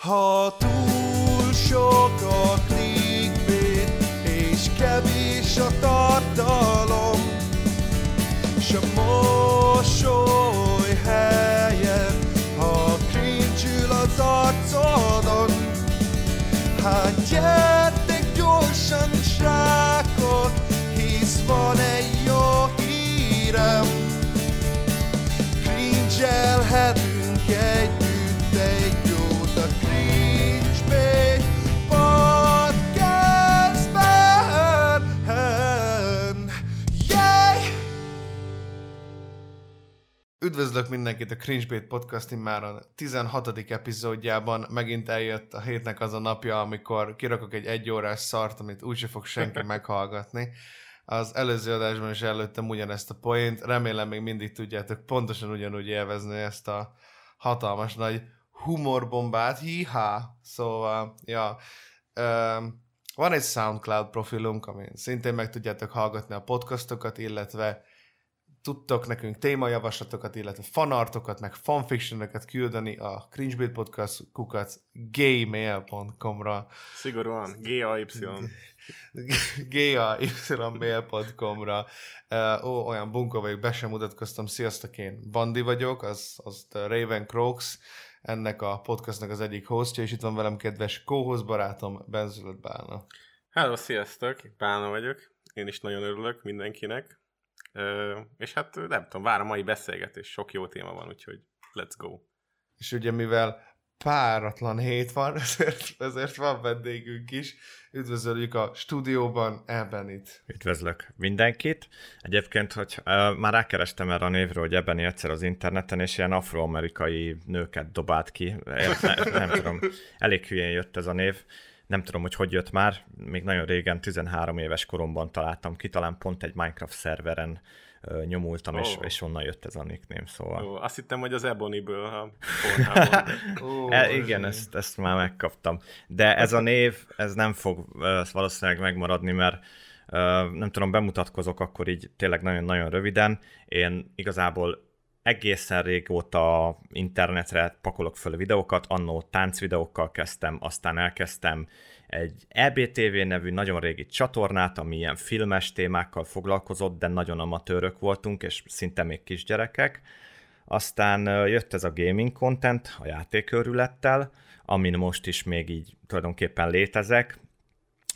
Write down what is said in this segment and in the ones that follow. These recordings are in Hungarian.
Ha túl sok a clickbait, és kevés a tartalom, s a mosoly helyen, ha cringe az arcodon, hát gyertek Üdvözlök mindenkit a Cringebait Podcast már a 16. epizódjában. Megint eljött a hétnek az a napja, amikor kirakok egy egyórás szart, amit úgyse fog senki meghallgatni. Az előző adásban is előttem ugyanezt a poént. Remélem még mindig tudjátok pontosan ugyanúgy élvezni ezt a hatalmas nagy humorbombát. Hiha! Szóval, ja. Um, van egy SoundCloud profilunk, amin szintén meg tudjátok hallgatni a podcastokat, illetve tudtok nekünk témajavaslatokat, illetve fanartokat, meg fanfictionokat küldeni a cringebait podcast kukac gmail.com-ra Szigorúan, GAY. gmail.com-ra uh, Ó, olyan bunkó vagyok, be sem mutatkoztam. Sziasztok, én Bandi vagyok, az, az a Raven Croaks, ennek a podcastnak az egyik hostja, és itt van velem kedves co barátom, Benzülött Bálna. Hello, sziasztok, Bálna vagyok. Én is nagyon örülök mindenkinek. Ö, és hát nem tudom, vár a mai beszélgetés, sok jó téma van, úgyhogy let's go. És ugye mivel páratlan hét van, ezért, ezért van vendégünk is. Üdvözöljük a stúdióban Ebenit. Üdvözlök mindenkit. Egyébként, hogy uh, már rákerestem erre a névről, hogy ebben egyszer az interneten, és ilyen afroamerikai nőket dobált ki. Nem, nem tudom, elég hülyén jött ez a név. Nem tudom, hogy hogy jött már. Még nagyon régen, 13 éves koromban találtam ki, talán pont egy Minecraft szerveren uh, nyomultam, oh. és, és onnan jött ez a nickname, szóval. Ó, azt hittem, hogy az Ebony-ből a Ó, E, igen, ezt, ezt már megkaptam. De ez a név, ez nem fog uh, valószínűleg megmaradni, mert uh, nem tudom, bemutatkozok akkor így tényleg nagyon-nagyon röviden. Én igazából egészen régóta internetre pakolok föl videókat, annó táncvideókkal kezdtem, aztán elkezdtem egy EBTV nevű nagyon régi csatornát, ami ilyen filmes témákkal foglalkozott, de nagyon amatőrök voltunk, és szinte még kisgyerekek. Aztán jött ez a gaming content a játékörülettel, amin most is még így tulajdonképpen létezek.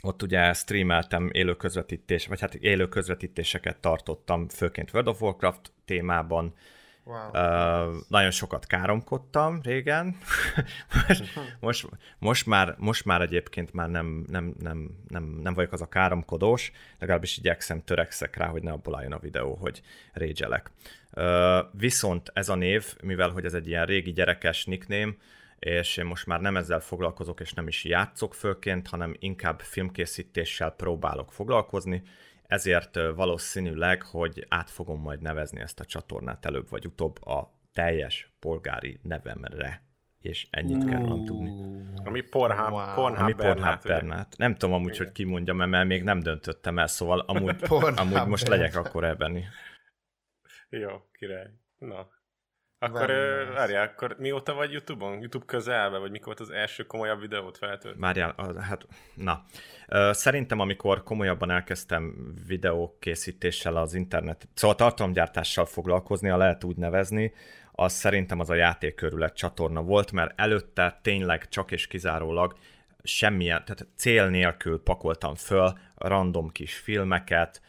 Ott ugye streameltem élő közvetítés, vagy hát élő közvetítéseket tartottam, főként World of Warcraft témában. Wow. Uh, nagyon sokat káromkodtam régen. most, most, most, már, most már egyébként már nem, nem, nem, nem, nem vagyok az a káromkodós, legalábbis igyekszem, törekszek rá, hogy ne abból álljon a videó, hogy régyelek. Uh, viszont ez a név, mivel hogy ez egy ilyen régi gyerekes nickname, és én most már nem ezzel foglalkozok, és nem is játszok főként, hanem inkább filmkészítéssel próbálok foglalkozni, ezért valószínűleg, hogy át fogom majd nevezni ezt a csatornát előbb vagy utóbb a teljes polgári nevemre. És ennyit kell rólam tudni. ami Pornhub, Wow. Pornhub Ami Pornhub? Bernát. Nem tudom amúgy, hogy kimondjam, mert még nem döntöttem el, szóval amúgy, amúgy most legyek akkor ebben. Jó, király. Na. Akkor, várjál, akkor mióta vagy YouTube-on? YouTube közelbe, vagy mikor volt az első komolyabb videót feltölt? Várjál, hát, na. Szerintem, amikor komolyabban elkezdtem videókészítéssel az internet, szóval tartalomgyártással foglalkozni, ha lehet úgy nevezni, az szerintem az a játékkörület csatorna volt, mert előtte tényleg csak és kizárólag semmilyen, tehát cél nélkül pakoltam föl random kis filmeket,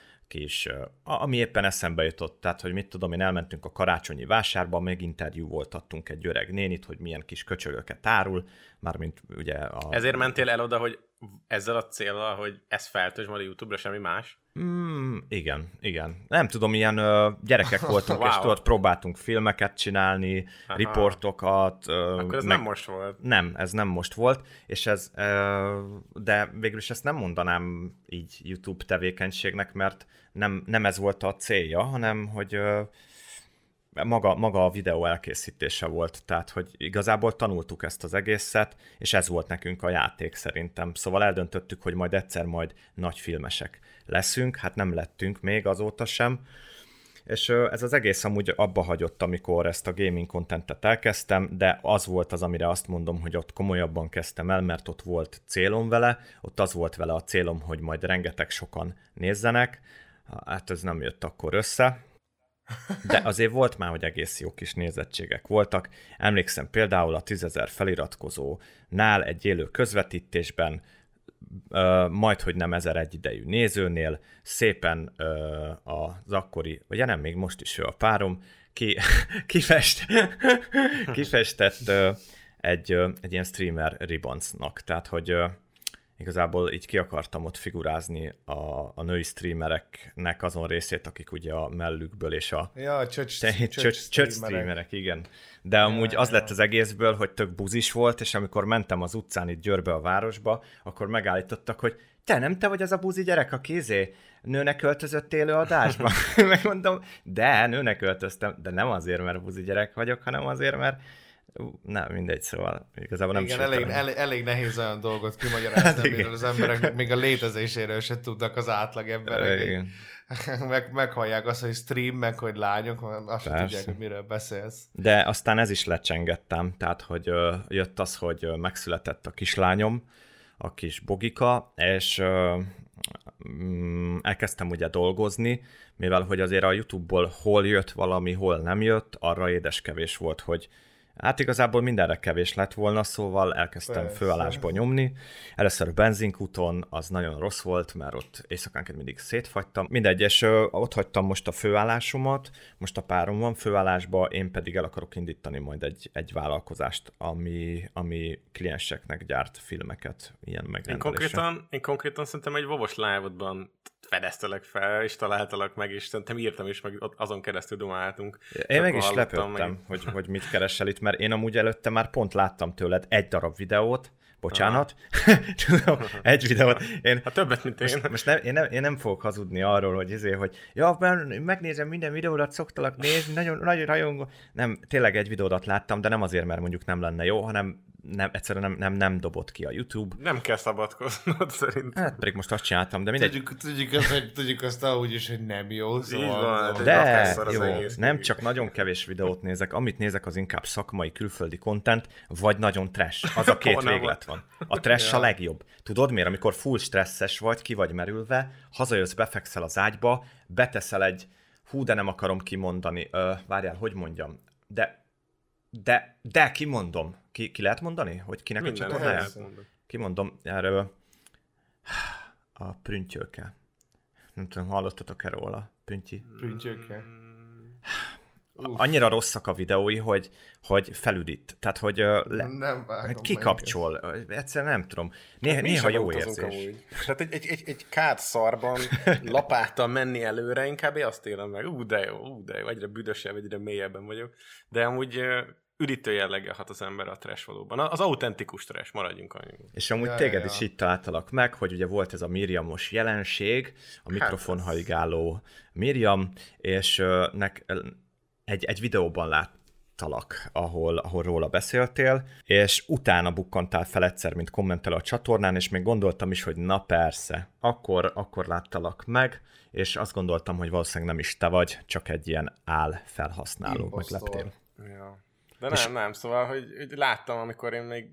a- ami éppen eszembe jutott, tehát, hogy mit tudom, én elmentünk a karácsonyi vásárba, meg interjú voltattunk egy öreg nénit, hogy milyen kis köcsögöket árul, mármint ugye a... Ezért mentél el oda, hogy ezzel a célral, hogy ez feltölt majd a YouTube-ra, semmi más? Mm, igen, igen. Nem tudom, ilyen ö, gyerekek voltunk, wow. és tudod, próbáltunk filmeket csinálni, Aha. riportokat. Ö, Akkor ez nem most volt. Nem, ez nem most volt, és ez, ö, de végül is ezt nem mondanám így YouTube tevékenységnek, mert nem, nem ez volt a célja, hanem hogy ö, maga, maga a videó elkészítése volt, tehát hogy igazából tanultuk ezt az egészet, és ez volt nekünk a játék szerintem. Szóval eldöntöttük, hogy majd egyszer majd nagy filmesek leszünk, hát nem lettünk még azóta sem, és ez az egész amúgy abba hagyott, amikor ezt a gaming contentet elkezdtem, de az volt az, amire azt mondom, hogy ott komolyabban kezdtem el, mert ott volt célom vele, ott az volt vele a célom, hogy majd rengeteg sokan nézzenek, hát ez nem jött akkor össze, de azért volt már, hogy egész jó kis nézettségek voltak. Emlékszem például a 10.000 feliratkozónál egy élő közvetítésben majd, hogy nem ezer egyidejű nézőnél, szépen uh, az akkori, vagy nem, még most is ő a párom, ki, kifest, kifestett uh, egy, egy ilyen streamer ribbonsnak, tehát hogy igazából így ki akartam ott figurázni a, a női streamereknek azon részét, akik ugye a mellükből és a ja, csöcs, te, csöcs, csöcs, streamerek. streamerek, igen. De amúgy ja, az ja. lett az egészből, hogy tök buzis volt, és amikor mentem az utcán itt Győrbe a városba, akkor megállítottak, hogy te nem te vagy az a buzi gyerek, a kézé nőnek öltözött élő adásban? Megmondom, de nőnek öltöztem, de nem azért, mert buzi gyerek vagyok, hanem azért, mert nem, mindegy, szóval igazából nem Igen, elég, elég, elég, nehéz olyan dolgot kimagyarázni, hát, amiről az emberek még a létezéséről se tudnak az átlag emberek. Igen. meg, meghallják azt, hogy stream, meg hogy lányok, azt sem tudják, hogy miről beszélsz. De aztán ez is lecsengettem, tehát hogy ö, jött az, hogy megszületett a kislányom, a kis Bogika, és ö, mm, elkezdtem ugye dolgozni, mivel hogy azért a YouTube-ból hol jött valami, hol nem jött, arra édeskevés volt, hogy Hát igazából mindenre kevés lett volna, szóval elkezdtem Persze. főállásba nyomni. Először a benzinkúton, az nagyon rossz volt, mert ott éjszakánként mindig szétfagytam. Mindegy, és ö, ott hagytam most a főállásomat, most a párom van főállásba, én pedig el akarok indítani majd egy, egy vállalkozást, ami, ami klienseknek gyárt filmeket, ilyen megrendelésre. Én konkrétan, én konkrétan szerintem egy vovos live fedeztelek fel, és találtalak meg, és szerintem írtam is, meg azon keresztül domáltunk. Én meg is lepődtem, meg... hogy, hogy mit keresel itt, mert én amúgy előtte már pont láttam tőled egy darab videót, bocsánat, tudom, egy videót. Én, hát többet, mint én. Most, most nem, én, nem, én nem fogok hazudni arról, hogy izé, hogy ja, megnézem minden videódat, szoktalak nézni, nagyon, nagyon rajongó. Nem, tényleg egy videódat láttam, de nem azért, mert mondjuk nem lenne jó, hanem nem, egyszerűen nem, nem, nem dobott ki a YouTube. Nem kell szabadkoznod szerintem. Hát pedig most azt csináltam, de mindegy. Tudjuk, tudjuk, azt, tudjuk azt ahogy is, hogy nem jó. Szóval van, de jó, nem csak nagyon kevés videót nézek, amit nézek az inkább szakmai külföldi content, vagy nagyon trash. Az a két véglet van. A trash ja. a legjobb. Tudod miért? Amikor full stresszes vagy, ki vagy merülve, hazajössz, befekszel az ágyba, beteszel egy, hú, de nem akarom kimondani, ö, várjál, hogy mondjam, de de, de kimondom. Ki, ki lehet mondani, hogy kinek Minden a csatornája? Kimondom erről a prüntjöke. Nem tudom, hallottatok-e róla? Prüntyi? Prüntjöke. Uf. Annyira rosszak a videói, hogy, hogy felüdít. Tehát, hogy le, nem hogy kikapcsol. Egyszerűen nem tudom. Néha, néha jó érzés. Amúgy. Tehát egy, egy, egy, egy kárt szarban lapáttal menni előre, inkább én azt élem meg. Ú, de jó, ú, de jó. Egyre büdösebb, egyre mélyebben vagyok. De amúgy üdítő jelleggel hat az ember a trash valóban. Az autentikus trash, maradjunk annyi. És amúgy ja, téged ja. is itt találtalak meg, hogy ugye volt ez a Miriamos jelenség, a hát mikrofonhaigáló Miriam, és nek, egy, egy videóban láttalak, ahol, ahol róla beszéltél, és utána bukkantál fel egyszer, mint kommentelő a csatornán, és még gondoltam is, hogy na persze, akkor, akkor láttalak meg, és azt gondoltam, hogy valószínűleg nem is te vagy, csak egy ilyen áll felhasználó megleptél. Ja. De nem, nem, szóval, hogy, hogy láttam, amikor én még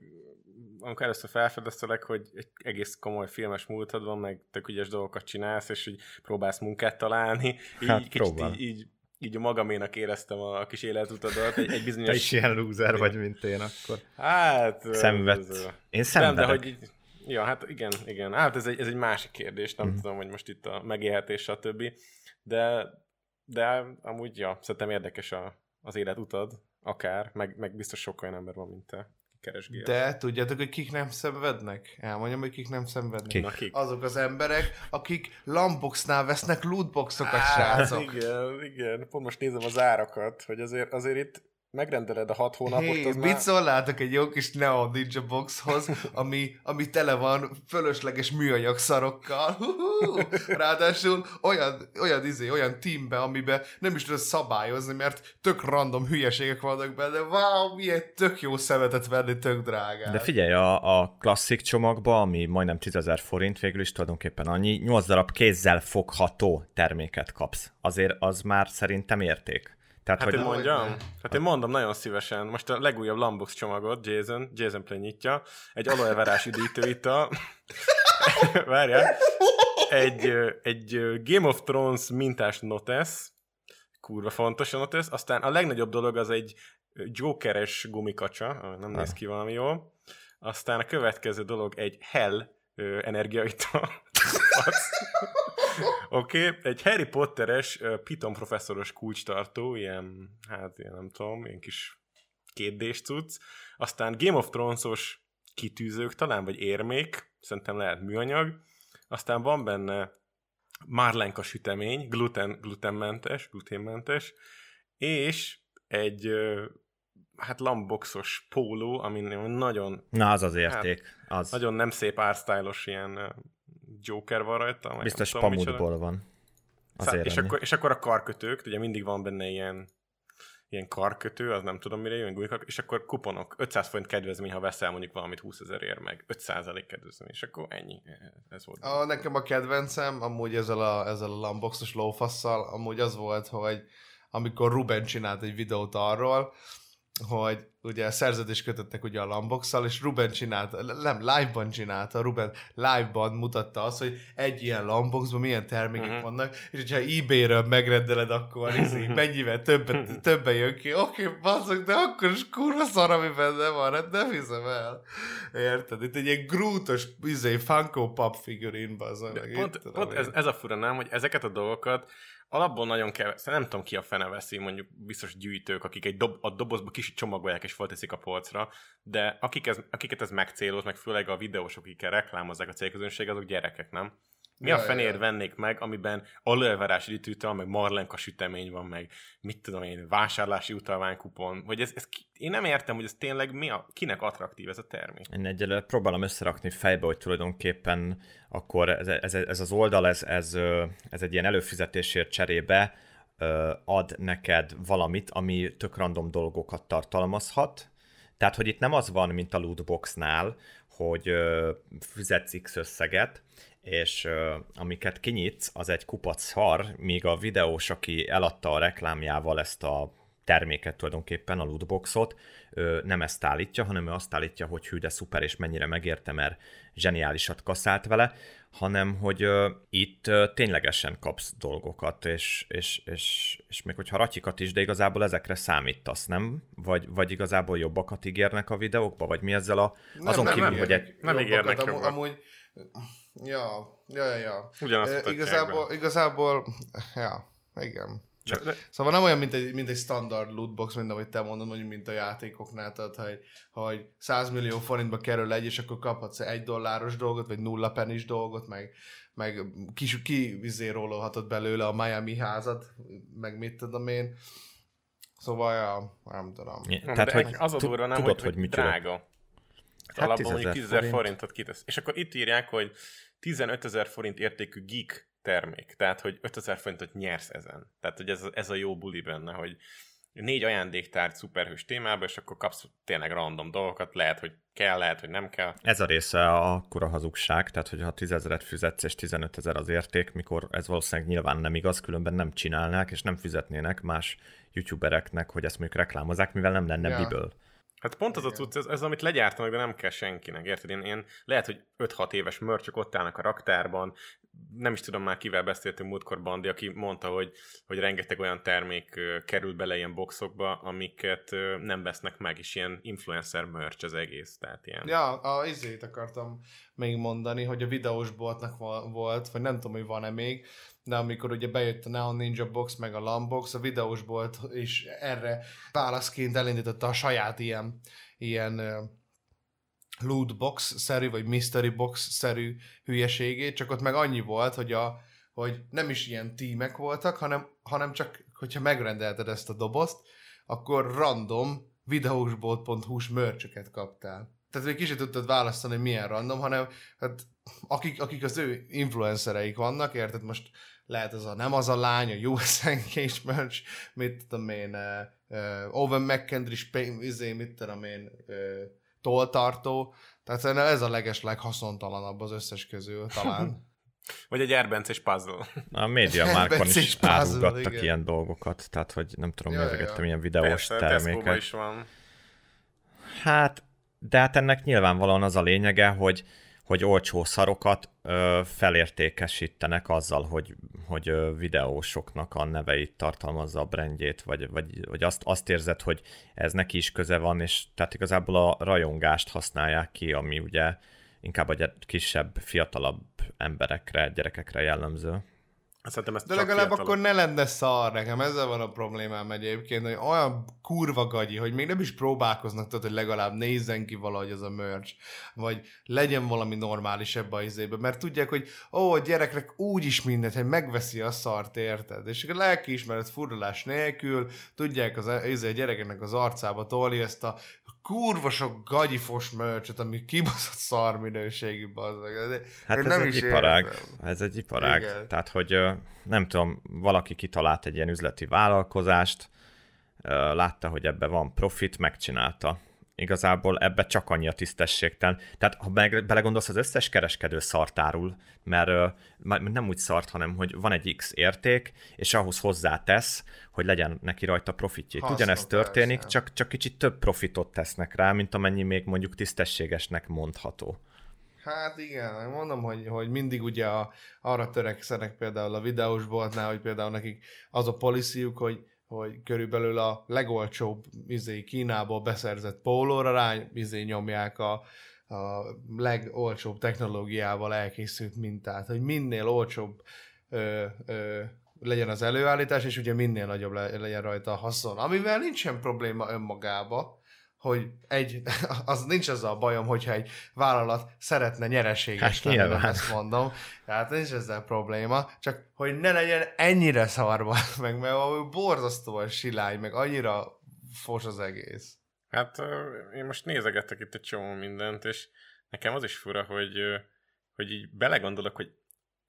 amikor először felfedeztelek, hogy egy egész komoly filmes múltad van, meg tök ügyes dolgokat csinálsz, és hogy próbálsz munkát találni. Így, hát, kicsit így, így, így magaménak éreztem a, a kis életutadat. Egy, egy bizonyos... Te is ilyen lúzer vagy, mint én akkor. Hát... Szenved. Én szenvedek. Nem, de hogy így, ja, hát igen, igen. Hát ez egy, ez egy másik kérdés, nem mm. tudom, hogy most itt a megélhetés, stb. De, de amúgy, ja, szerintem érdekes a, az életutad, akár, meg, meg biztos sok olyan ember van, mint te. Keresgél. De tudjátok, hogy kik nem szenvednek? Elmondjam, hogy kik nem szenvednek. Kik? Na, kik? Azok az emberek, akik Lamboxnál vesznek lootboxokat, Á, srácok. Igen, igen. Pont most nézem az árakat, hogy azért, azért itt megrendeled a hat hónapot, Hé, az mit már... szólnátok egy jó kis Neo Ninja Boxhoz, ami, ami tele van fölösleges műanyag szarokkal. Ráadásul olyan, olyan, izé, olyan teambe, amiben nem is tudod szabályozni, mert tök random hülyeségek vannak benne. Wow, milyen tök jó szemetet venni, tök drágán. De figyelj, a, a klasszik csomagba, ami majdnem 10 000 forint, végül is tulajdonképpen annyi, 8 darab kézzel fogható terméket kapsz. Azért az már szerintem érték. Tehát, Hát hogy én mondjam? Hogyne. Hát én mondom nagyon szívesen. Most a legújabb Lambox csomagot Jason, Jason Play nyitja, egy aloe verás üdítő ital. Várjál. Egy, egy Game of Thrones mintás notes, kurva fontos a notes, aztán a legnagyobb dolog az egy Jokeres gumikacsa, nem néz ki valami jól. Aztán a következő dolog egy Hell energiaital. Oké, okay. egy Harry Potteres Piton professzoros kulcstartó, ilyen, hát ilyen nem tudom, ilyen kis kétdés cucc. Aztán Game of Thrones-os kitűzők talán, vagy érmék, szerintem lehet műanyag. Aztán van benne Marlenka sütemény, gluten, glutenmentes, gluténmentes, és egy hát lamboxos póló, ami nagyon, na az az érték. Az. nagyon nem szép ársztájlos ilyen Joker van rajta. Biztos tudom, micsoda. pamutból van. Azért és, akkor, és akkor a karkötők, ugye mindig van benne ilyen ilyen karkötő, az nem tudom mire jön, és akkor kuponok, 500 forint kedvezmény, ha veszel mondjuk valamit 20 ezer ér meg, 5% kedvezmény, és akkor ennyi. Ez volt. A, nekem a kedvencem, amúgy ezzel a, ezzel a lamboxos lófasszal, amúgy az volt, hogy amikor Ruben csinált egy videót arról, hogy ugye szerződést kötöttek ugye a Lamboxal, és Ruben csinálta, nem, live-ban csinálta, Ruben live-ban mutatta azt, hogy egy ilyen Lamboxban milyen termékek uh-huh. vannak, és hogyha eBay-ről megrendeled, akkor izé, mennyivel többet, többen jön ki, oké, okay, bazzok, de akkor is kurva szar, ami benne van, hát nem hiszem el. Érted? Itt egy ilyen grútos, izé, Funko Pop figurin, bazzok. Pont, pont ez, ez a fura, nem, hogy ezeket a dolgokat alapból nagyon kevés, nem tudom ki a fene veszi, mondjuk biztos gyűjtők, akik egy dob, a dobozba kicsit csomagolják és felteszik a polcra, de akik ez, akiket ez megcéloz, meg főleg a videósok, akikkel reklámozzák a célközönség, azok gyerekek, nem? Mi Ja, a fenér ja. vennék meg, amiben alőverás ütőtől, meg marlenka sütemény van, meg mit tudom én, vásárlási utalványkupon, vagy ez, ez ki, én nem értem, hogy ez tényleg mi a, kinek attraktív ez a termék. Én egyelőre próbálom összerakni fejbe, hogy tulajdonképpen akkor ez, ez, ez az oldal, ez, ez, ez egy ilyen előfizetésért cserébe ad neked valamit, ami tök random dolgokat tartalmazhat. Tehát, hogy itt nem az van, mint a lootboxnál, hogy ö, fizetsz X összeget, és ö, amiket kinyitsz, az egy kupac szar, míg a videós, aki eladta a reklámjával ezt a terméket tulajdonképpen, a lootboxot, ö, nem ezt állítja, hanem ő azt állítja, hogy hű, de szuper, és mennyire megérte, mert zseniálisat kaszált vele, hanem hogy ö, itt ö, ténylegesen kapsz dolgokat, és, és, és, és még hogyha ratyikat is, de igazából ezekre számítasz, nem? Vagy, vagy igazából jobbakat ígérnek a videókba, vagy mi ezzel a... azon nem, kívül, nem, hogy egy... nem jobbakat, ígérnek amú- jobbat. Amúgy, ja, ja, ja, ja. Ugyanazt E, igazából, be. igazából, ja, igen. De- Szóval nem olyan, mint egy, mint egy standard lootbox, mint amit te mondod, mondjuk, mint a játékoknál, tehát, hogy, hogy 100 millió forintba kerül egy, és akkor kaphatsz egy dolláros dolgot, vagy nulla penis dolgot, meg, meg ki, ki vizérolhatod belőle a Miami házat, meg mit tudom én. Szóval, ja, nem tudom. Nem, Tehát, hogy az a durva, nem, tudod, hogy, hogy, hogy micsoda. drága. Hát alapból 10 mondjuk 000 10 ezer forint. forintot kitesz. És akkor itt írják, hogy 15 ezer forint értékű geek termék. Tehát, hogy 5 ezer forintot nyersz ezen. Tehát, hogy ez, a- ez a jó buli benne, hogy négy ajándéktárgy szuperhős témába, és akkor kapsz tényleg random dolgokat, lehet, hogy kell, lehet, hogy nem kell. Ez a része a akkora hazugság, tehát hogyha 10 ezeret fizetsz és 15 ezer az érték, mikor ez valószínűleg nyilván nem igaz, különben nem csinálnák és nem fizetnének más youtubereknek, hogy ezt mondjuk reklámozzák, mivel nem lenne Ja. ja. Hát pont az a cucc, ez, ez, amit legyártanak, de nem kell senkinek, érted? Én, én lehet, hogy 5-6 éves mörcsök ott állnak a raktárban, nem is tudom már kivel beszéltünk múltkor Bandi, aki mondta, hogy, hogy rengeteg olyan termék kerül bele ilyen boxokba, amiket nem vesznek meg, és ilyen influencer merch az egész, tehát ilyen. Ja, a izét akartam még mondani, hogy a videós boltnak volt, vagy nem tudom, hogy van-e még, de amikor ugye bejött a Neon Ninja Box meg a Lambox, a videós bolt is erre válaszként elindította a saját ilyen, ilyen loot box-szerű, vagy mystery box-szerű hülyeségét, csak ott meg annyi volt, hogy, a, hogy nem is ilyen tímek voltak, hanem, hanem csak, hogyha megrendelted ezt a dobozt, akkor random videósbolt.hu-s mörcsöket kaptál. Tehát még ki sem tudtad választani, milyen random, hanem hát, akik, akik az ő influencereik vannak, érted? Most lehet az a nem az a lány, a US Engage merch, mit tudom én, uh, uh, Owen McKendry, izé, mit tudom én, uh, toltartó. Tehát ez a leges leghaszontalanabb az összes közül talán. Vagy egy erbences puzzle. A média márkon is árulgattak ilyen dolgokat, tehát hogy nem tudom, ja, nézegettem ja. ilyen videós Persze, terméket. is van. Hát, de hát ennek nyilvánvalóan az a lényege, hogy hogy olcsó szarokat ö, felértékesítenek azzal, hogy, hogy videósoknak a neveit tartalmazza a brandjét, vagy, vagy, vagy azt, azt érzed, hogy ez neki is köze van, és tehát igazából a rajongást használják ki, ami ugye inkább a kisebb, fiatalabb emberekre, gyerekekre jellemző. Szerintem ezt De legalább fiatalok. akkor ne lenne szar nekem, ezzel van a problémám egyébként, hogy olyan kurva gagyi, hogy még nem is próbálkoznak, tudod, hogy legalább nézzen ki valahogy az a merch, vagy legyen valami normális ebbe a izébe, mert tudják, hogy ó, a gyereknek úgy is mindent, hogy megveszi a szart, érted? És a lelkiismeret furdalás nélkül tudják az, izé, a gyerekeknek az arcába tolni ezt a kurva sok gagyifos mörcsöt, ami kibaszott szar minőségű bazdag. Hát ez nem egy is iparág. Ez egy iparág. Igen. Tehát, hogy nem tudom, valaki kitalált egy ilyen üzleti vállalkozást, látta, hogy ebbe van profit, megcsinálta igazából ebbe csak annyi a tisztességtelen. Tehát ha meg, belegondolsz, az összes kereskedő szartárul, mert uh, nem úgy szart, hanem hogy van egy X érték, és ahhoz hozzátesz, hogy legyen neki rajta profitja. Ugyanezt történik, csak, csak kicsit több profitot tesznek rá, mint amennyi még mondjuk tisztességesnek mondható. Hát igen, mondom, hogy, hogy mindig ugye a, arra törekszenek például a videós boltnál, hogy például nekik az a policyjuk, hogy hogy körülbelül a legolcsóbb izé, Kínából beszerzett pólóra rá izé, nyomják a, a legolcsóbb technológiával elkészült mintát, hogy minél olcsóbb ö, ö, legyen az előállítás, és ugye minél nagyobb legyen rajta a haszon. Amivel nincsen probléma önmagába, hogy egy, az nincs az a bajom, hogyha egy vállalat szeretne nyereséges hát, lenni, ezt mondom. Tehát nincs ezzel probléma, csak hogy ne legyen ennyire szarva meg, mert borzasztóan silány, meg annyira fos az egész. Hát én most nézegettek itt egy csomó mindent, és nekem az is fura, hogy, hogy így belegondolok, hogy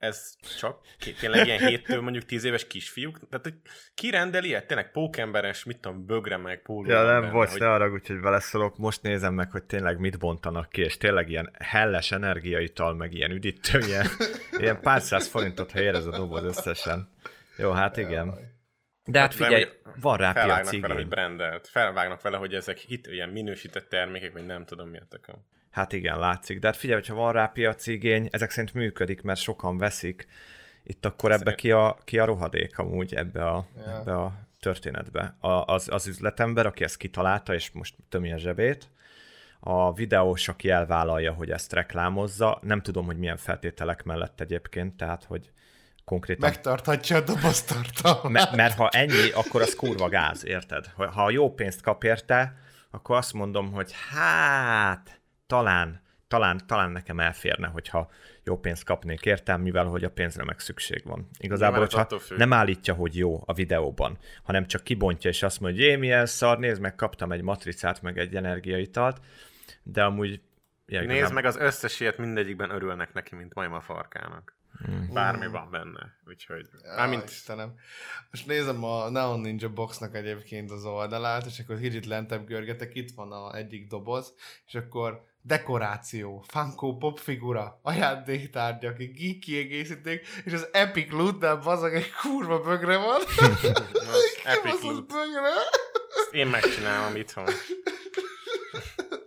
ez csak tényleg ilyen héttől mondjuk tíz éves kisfiúk? Tehát, hogy ki rendel ilyet? Tényleg pókemberes, mit tudom, bögre meg, póló. Ja, nem, bocs, hogy... ne arra, hogy beleszólok. Most nézem meg, hogy tényleg mit bontanak ki, és tényleg ilyen helles energiaital, meg ilyen üdítő, ilyen, ilyen pár száz forintot helyez ez a doboz összesen. Jó, hát igen. De hát figyelj, van rá piaci vele, hogy brandelt. Felvágnak vele, hogy ezek hit, ilyen minősített termékek, vagy nem tudom miért a Hát igen, látszik. De hát figyelj, hogyha van rá piaci igény, ezek szerint működik, mert sokan veszik. Itt akkor ebbe ki a, ki a rohadék amúgy ebbe a, yeah. ebbe a történetbe. A, az, az üzletember, aki ezt kitalálta, és most tömi a zsebét, a videós, aki elvállalja, hogy ezt reklámozza, nem tudom, hogy milyen feltételek mellett egyébként, tehát, hogy konkrétan... Megtarthatja a doboztartalmát. Mert, mert ha ennyi, akkor az kurva gáz, érted? Ha jó pénzt kap érte, akkor azt mondom, hogy hát talán, talán, talán nekem elférne, hogyha jó pénzt kapnék értem, mivel hogy a pénzre meg szükség van. Igazából, hogyha nem állítja, hogy jó a videóban, hanem csak kibontja, és azt mondja, hogy jé, milyen szar, nézd meg, kaptam egy matricát, meg egy energiaitalt, de amúgy... Ja, Nézd meg, az összes ilyet mindegyikben örülnek neki, mint majma farkának. Mm. Bármi van benne, úgyhogy... Ja, mint... Istenem. Most nézem a Neon Ninja Boxnak egyébként az oldalát, és akkor kicsit lentebb görgetek, itt van a egyik doboz, és akkor dekoráció, Funko Pop figura, ajándéktárgyak, geek kiegészíték, és az Epic Loot-nál bazag egy kurva bögre van. Epic Loot. Bögre? Én megcsinálom itthon.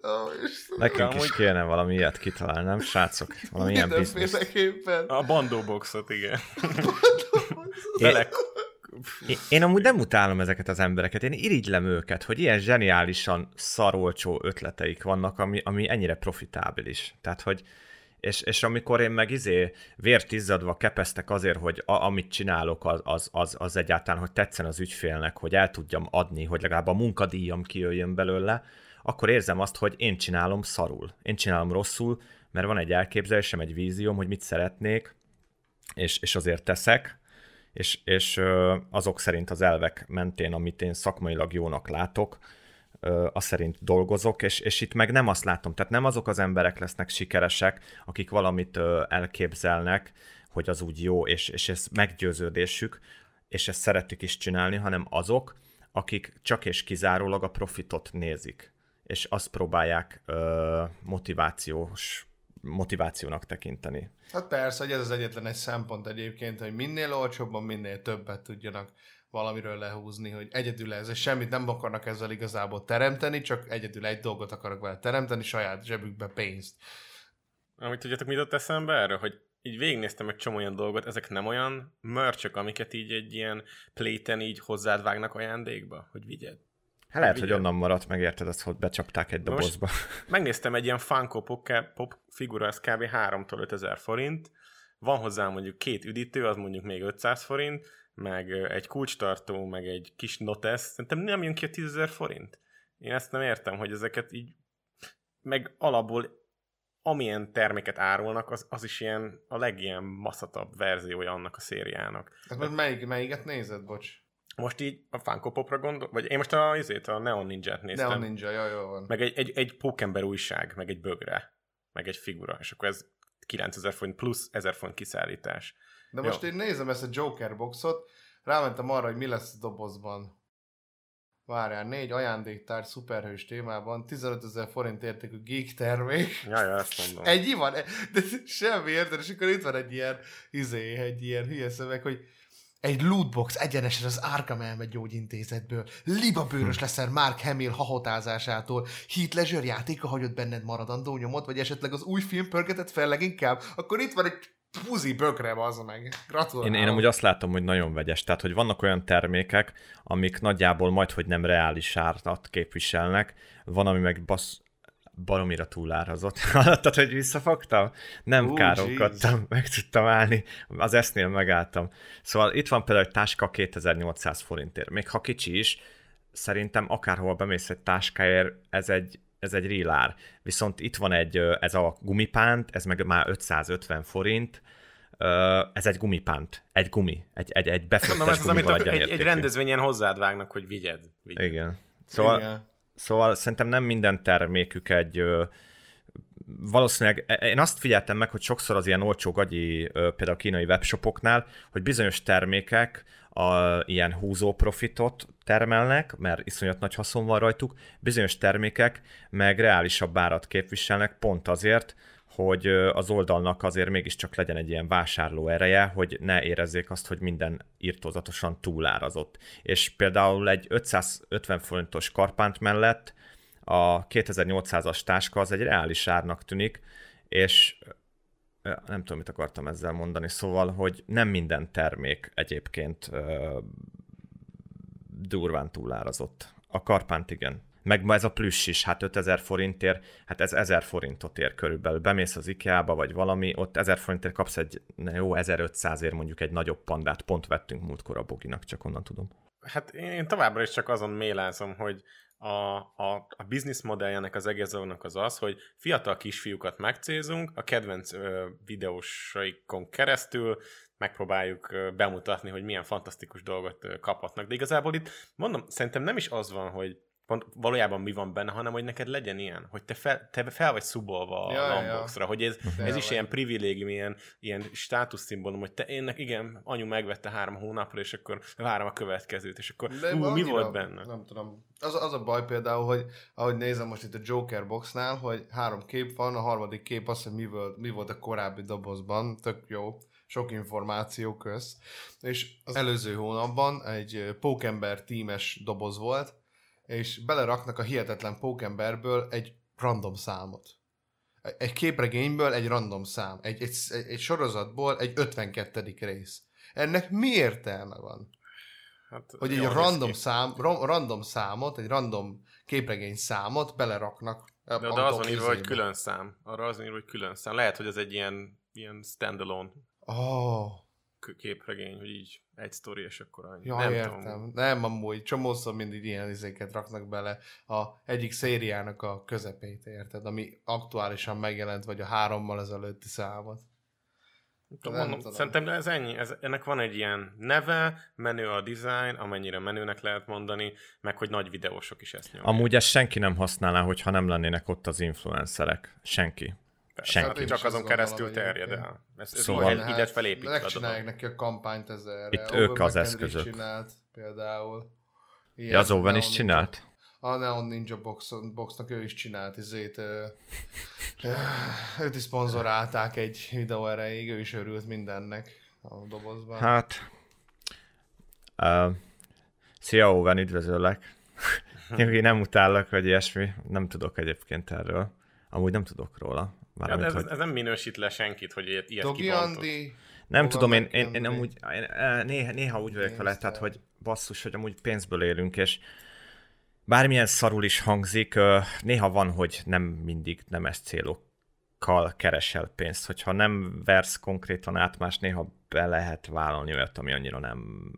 Oh, Nekünk is kéne valami ilyet kitalálni, nem srácok? Valami ilyen biznisz. A bandóboxot, igen. Bele én, én amúgy nem utálom ezeket az embereket, én irigylem őket, hogy ilyen zseniálisan szarolcsó ötleteik vannak, ami, ami ennyire profitábilis. Tehát, hogy és, és amikor én meg izé vért izzadva kepeztek azért, hogy a, amit csinálok, az, az, az, az egyáltalán, hogy tetszen az ügyfélnek, hogy el tudjam adni, hogy legalább a munkadíjam kijöjjön belőle, akkor érzem azt, hogy én csinálom szarul. Én csinálom rosszul, mert van egy elképzelésem, egy vízióm, hogy mit szeretnék, és, és azért teszek, és, és azok szerint az elvek mentén, amit én szakmailag jónak látok, az szerint dolgozok, és, és itt meg nem azt látom, tehát nem azok az emberek lesznek sikeresek, akik valamit elképzelnek, hogy az úgy jó, és, és ez meggyőződésük, és ezt szeretik is csinálni, hanem azok, akik csak és kizárólag a profitot nézik, és azt próbálják ö, motivációs motivációnak tekinteni. Hát persze, hogy ez az egyetlen egy szempont egyébként, hogy minél olcsóbban, minél többet tudjanak valamiről lehúzni, hogy egyedül ez, és semmit nem akarnak ezzel igazából teremteni, csak egyedül egy dolgot akarok vele teremteni, saját zsebükbe pénzt. Amit tudjátok, mit ott eszembe erről, hogy így végignéztem egy csomó olyan dolgot, ezek nem olyan mörcsök, amiket így egy ilyen pléten így hozzád vágnak ajándékba, hogy vigyed. Hát lehet, hogy onnan maradt, megérted azt, hogy becsapták egy dobozba. megnéztem egy ilyen Funko Pop, pop figura, ez kb. 3-tól 5000 forint, van hozzá mondjuk két üdítő, az mondjuk még 500 forint, meg egy kulcstartó, meg egy kis notes, szerintem nem jön ki a 10.000 forint. Én ezt nem értem, hogy ezeket így, meg alapból amilyen terméket árulnak, az, az is ilyen a legilyen maszatabb verziója annak a szériának. Hát most melyik, melyiket nézed, bocs? Most így a Funko Popra gondol, vagy én most a, azért, a Neon Ninja-t néztem. Neon Ninja, jó, jó van. Meg egy, egy, egy Pókember újság, meg egy bögre, meg egy figura, és akkor ez 9000 forint plusz 1000 forint kiszállítás. De most Jó. én nézem ezt a Joker boxot, rámentem arra, hogy mi lesz a dobozban. Várjál, négy ajándéktár szuperhős témában, 15 ezer forint értékű geek termék. Ja, ja, ezt mondom. Egy van, de semmi érted, és akkor itt van egy ilyen, izé, egy ilyen hülye szöveg, hogy egy lootbox egyenesen az Arkham elme gyógyintézetből. Libabőrös hm. leszel Mark Hamill hahotázásától. Heath Ledger játéka hagyott benned maradandó nyomot, vagy esetleg az új film pörgetett fel leginkább? Akkor itt van egy puzi bökre, az meg. Gratulálok. Én, én amúgy azt látom, hogy nagyon vegyes. Tehát, hogy vannak olyan termékek, amik nagyjából majd, hogy nem reális árat képviselnek, van, ami meg basz, baromira túlárazott. Hallottad, hogy visszafogtam? Nem uh, káromkodtam, meg tudtam állni, az esznél megálltam. Szóval itt van például egy táska 2800 forintért. Még ha kicsi is, szerintem akárhol bemész egy táskáért, ez egy, ez egy rilár. Viszont itt van egy, ez a gumipánt, ez meg már 550 forint, ez egy gumipánt, egy gumi, egy, egy, egy befektetés ez az, amit a, egy, egy rendezvényen hozzád vágnak, hogy vigyed. vigyed. Igen. Szóval, Igen. Szóval szerintem nem minden termékük egy valószínűleg e, én azt figyeltem meg, hogy sokszor az ilyen olcsó gagyi, például kínai webshopoknál, hogy bizonyos termékek a, ilyen húzó profitot termelnek, mert iszonyat nagy haszon van rajtuk, bizonyos termékek meg reálisabb árat képviselnek pont azért, hogy az oldalnak azért mégiscsak legyen egy ilyen vásárló ereje, hogy ne érezzék azt, hogy minden írtózatosan túlárazott. És például egy 550 forintos karpánt mellett a 2800-as táska az egy reális árnak tűnik, és nem tudom, mit akartam ezzel mondani, szóval, hogy nem minden termék egyébként durván túlárazott. A karpánt igen. Meg ez a plüss is, hát 5000 forintért, hát ez 1000 forintot ér körülbelül. Bemész az IKEA-ba, vagy valami, ott 1000 forintért kapsz egy, jó, 1500 ér mondjuk egy nagyobb pandát. Pont vettünk múltkor a Boginak, csak onnan tudom. Hát én továbbra is csak azon mélázom, hogy a, a, a business modelljenek az egész az az, hogy fiatal kisfiúkat megcélzünk, a kedvenc ö, videósaikon keresztül megpróbáljuk ö, bemutatni, hogy milyen fantasztikus dolgot ö, kaphatnak. De igazából itt, mondom, szerintem nem is az van, hogy pont valójában mi van benne, hanem hogy neked legyen ilyen, hogy te fel, te fel vagy szubolva a ja, Lamboxra, ja. hogy ez, ez is ilyen privilégium, ilyen, ilyen státuszszimbólum, hogy te énnek, igen, anyu megvette három hónapra, és akkor várom a következőt, és akkor De ú, mi volt benne? Nem tudom. Az, az a baj például, hogy ahogy nézem most itt a Joker boxnál, hogy három kép van, a harmadik kép az, hogy mi volt, mi volt a korábbi dobozban, tök jó sok információ köz. És az előző hónapban egy pókember tímes doboz volt, és beleraknak a hihetetlen pókemberből egy random számot. Egy képregényből egy random szám. Egy, egy, egy sorozatból egy 52. rész. Ennek mi értelme van? Hát, hogy egy random, szám, random számot, egy random képregény számot beleraknak. De, de az van írva, hogy külön szám. Arra az van írva, hogy külön szám. Lehet, hogy ez egy ilyen, ilyen standalone. Oh képregény, hogy így egy sztori, és akkor annyi. Ja, nem értem. Tudom. Nem, amúgy csomószor mindig ilyen izéket raknak bele a egyik szériának a közepét, érted? Ami aktuálisan megjelent, vagy a hárommal ezelőtti számot. Mondom, szerintem ez ennyi, ez, ennek van egy ilyen neve, menő a design, amennyire menőnek lehet mondani, meg hogy nagy videósok is ezt nyomják. Amúgy ezt senki nem használná, hogyha nem lennének ott az influencerek. Senki. Persze, senki. Csak azon keresztül terjed el. Ez, ez Szóval- szóval ide felépítve. a Megcsinálják neki a kampányt ezerre. Itt Owen ők az eszközök. csinált például. Ilyen Ja, az Owen is csinált? A Neon Ninja Box, Boxnak ő is csinált izét. őt is szponzorálták egy videó erejéig, ő is örült mindennek a dobozban. Hát... Uh, szia Owen, üdvözöllek. Nyugi, nem utállak, vagy ilyesmi. Nem tudok egyébként erről. Amúgy nem tudok róla. Ja, de Mármint, ez, hogy... ez, nem minősít le senkit, hogy ilyet, ilyet Dogi. Andi, Nem tudom, én, én, én amúgy én, eh, néha, néha úgy vagyok vele, tehát hogy basszus, hogy amúgy pénzből élünk, és bármilyen szarul is hangzik, néha van, hogy nem mindig nemes célokkal keresel pénzt. Hogyha nem versz konkrétan át más, néha be lehet vállalni olyat, ami annyira nem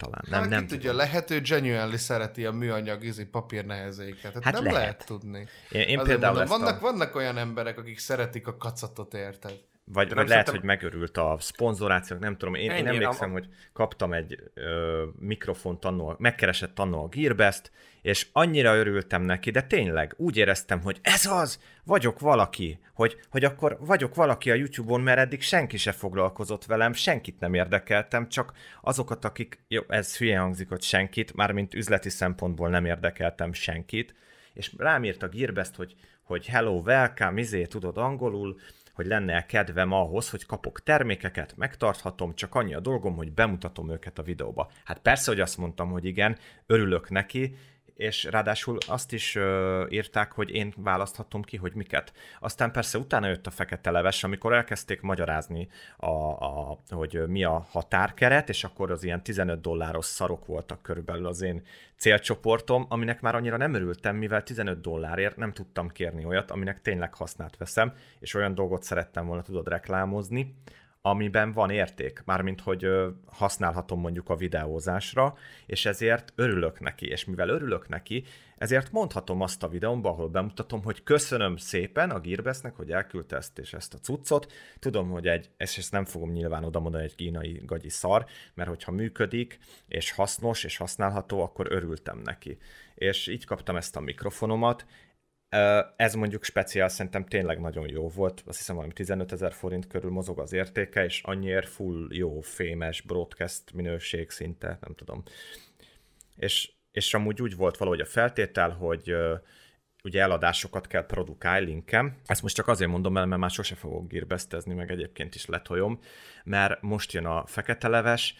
talán nem, hát nem ki tudja, lehet, ő genuinely szereti a műanyag izi papír nehezéket. Hát, Hát nem lehet. lehet. tudni. Én, én Azért például mondom, vannak, a... vannak olyan emberek, akik szeretik a kacatot, érted? Vagy, vagy lehet, szerintem- hogy megörült a szponzorációk, nem tudom. Én, én Ennyi, emlékszem, a- hogy kaptam egy ö, mikrofont annó, megkeresett annó a Gearbest, és annyira örültem neki, de tényleg úgy éreztem, hogy ez az, vagyok valaki, hogy, hogy akkor vagyok valaki a YouTube-on, mert eddig senki se foglalkozott velem, senkit nem érdekeltem, csak azokat, akik, jó, ez hülye hangzik, hogy senkit, mármint üzleti szempontból nem érdekeltem senkit, és rám írt a Gearbest, hogy, hogy hello, welcome, izé, tudod angolul, hogy lenne kedvem ahhoz, hogy kapok termékeket, megtarthatom, csak annyi a dolgom, hogy bemutatom őket a videóba. Hát persze, hogy azt mondtam, hogy igen, örülök neki, és ráadásul azt is ö, írták, hogy én választhatom ki, hogy miket. Aztán persze utána jött a fekete leves, amikor elkezdték magyarázni, a, a, hogy mi a határkeret, és akkor az ilyen 15 dolláros szarok voltak körülbelül az én célcsoportom, aminek már annyira nem örültem, mivel 15 dollárért nem tudtam kérni olyat, aminek tényleg hasznát veszem, és olyan dolgot szerettem volna tudod reklámozni, amiben van érték, mármint hogy használhatom mondjuk a videózásra, és ezért örülök neki, és mivel örülök neki, ezért mondhatom azt a videómba, ahol bemutatom, hogy köszönöm szépen a Gearbestnek, hogy elküldte ezt és ezt a cuccot, tudom, hogy egy, és ezt nem fogom nyilván oda mondani, egy kínai gagyi szar, mert hogyha működik, és hasznos, és használható, akkor örültem neki. És így kaptam ezt a mikrofonomat, Ez mondjuk speciál szerintem tényleg nagyon jó volt, azt hiszem valami 15 ezer forint körül mozog az értéke, és annyiért full jó, fémes broadcast minőség szinte, nem tudom. És, és amúgy úgy volt valahogy a feltétel, hogy ugye eladásokat kell produkálni linkem. Ezt most csak azért mondom el, mert már sose fogok gírbesztezni, meg egyébként is letoljom, mert most jön a fekete leves,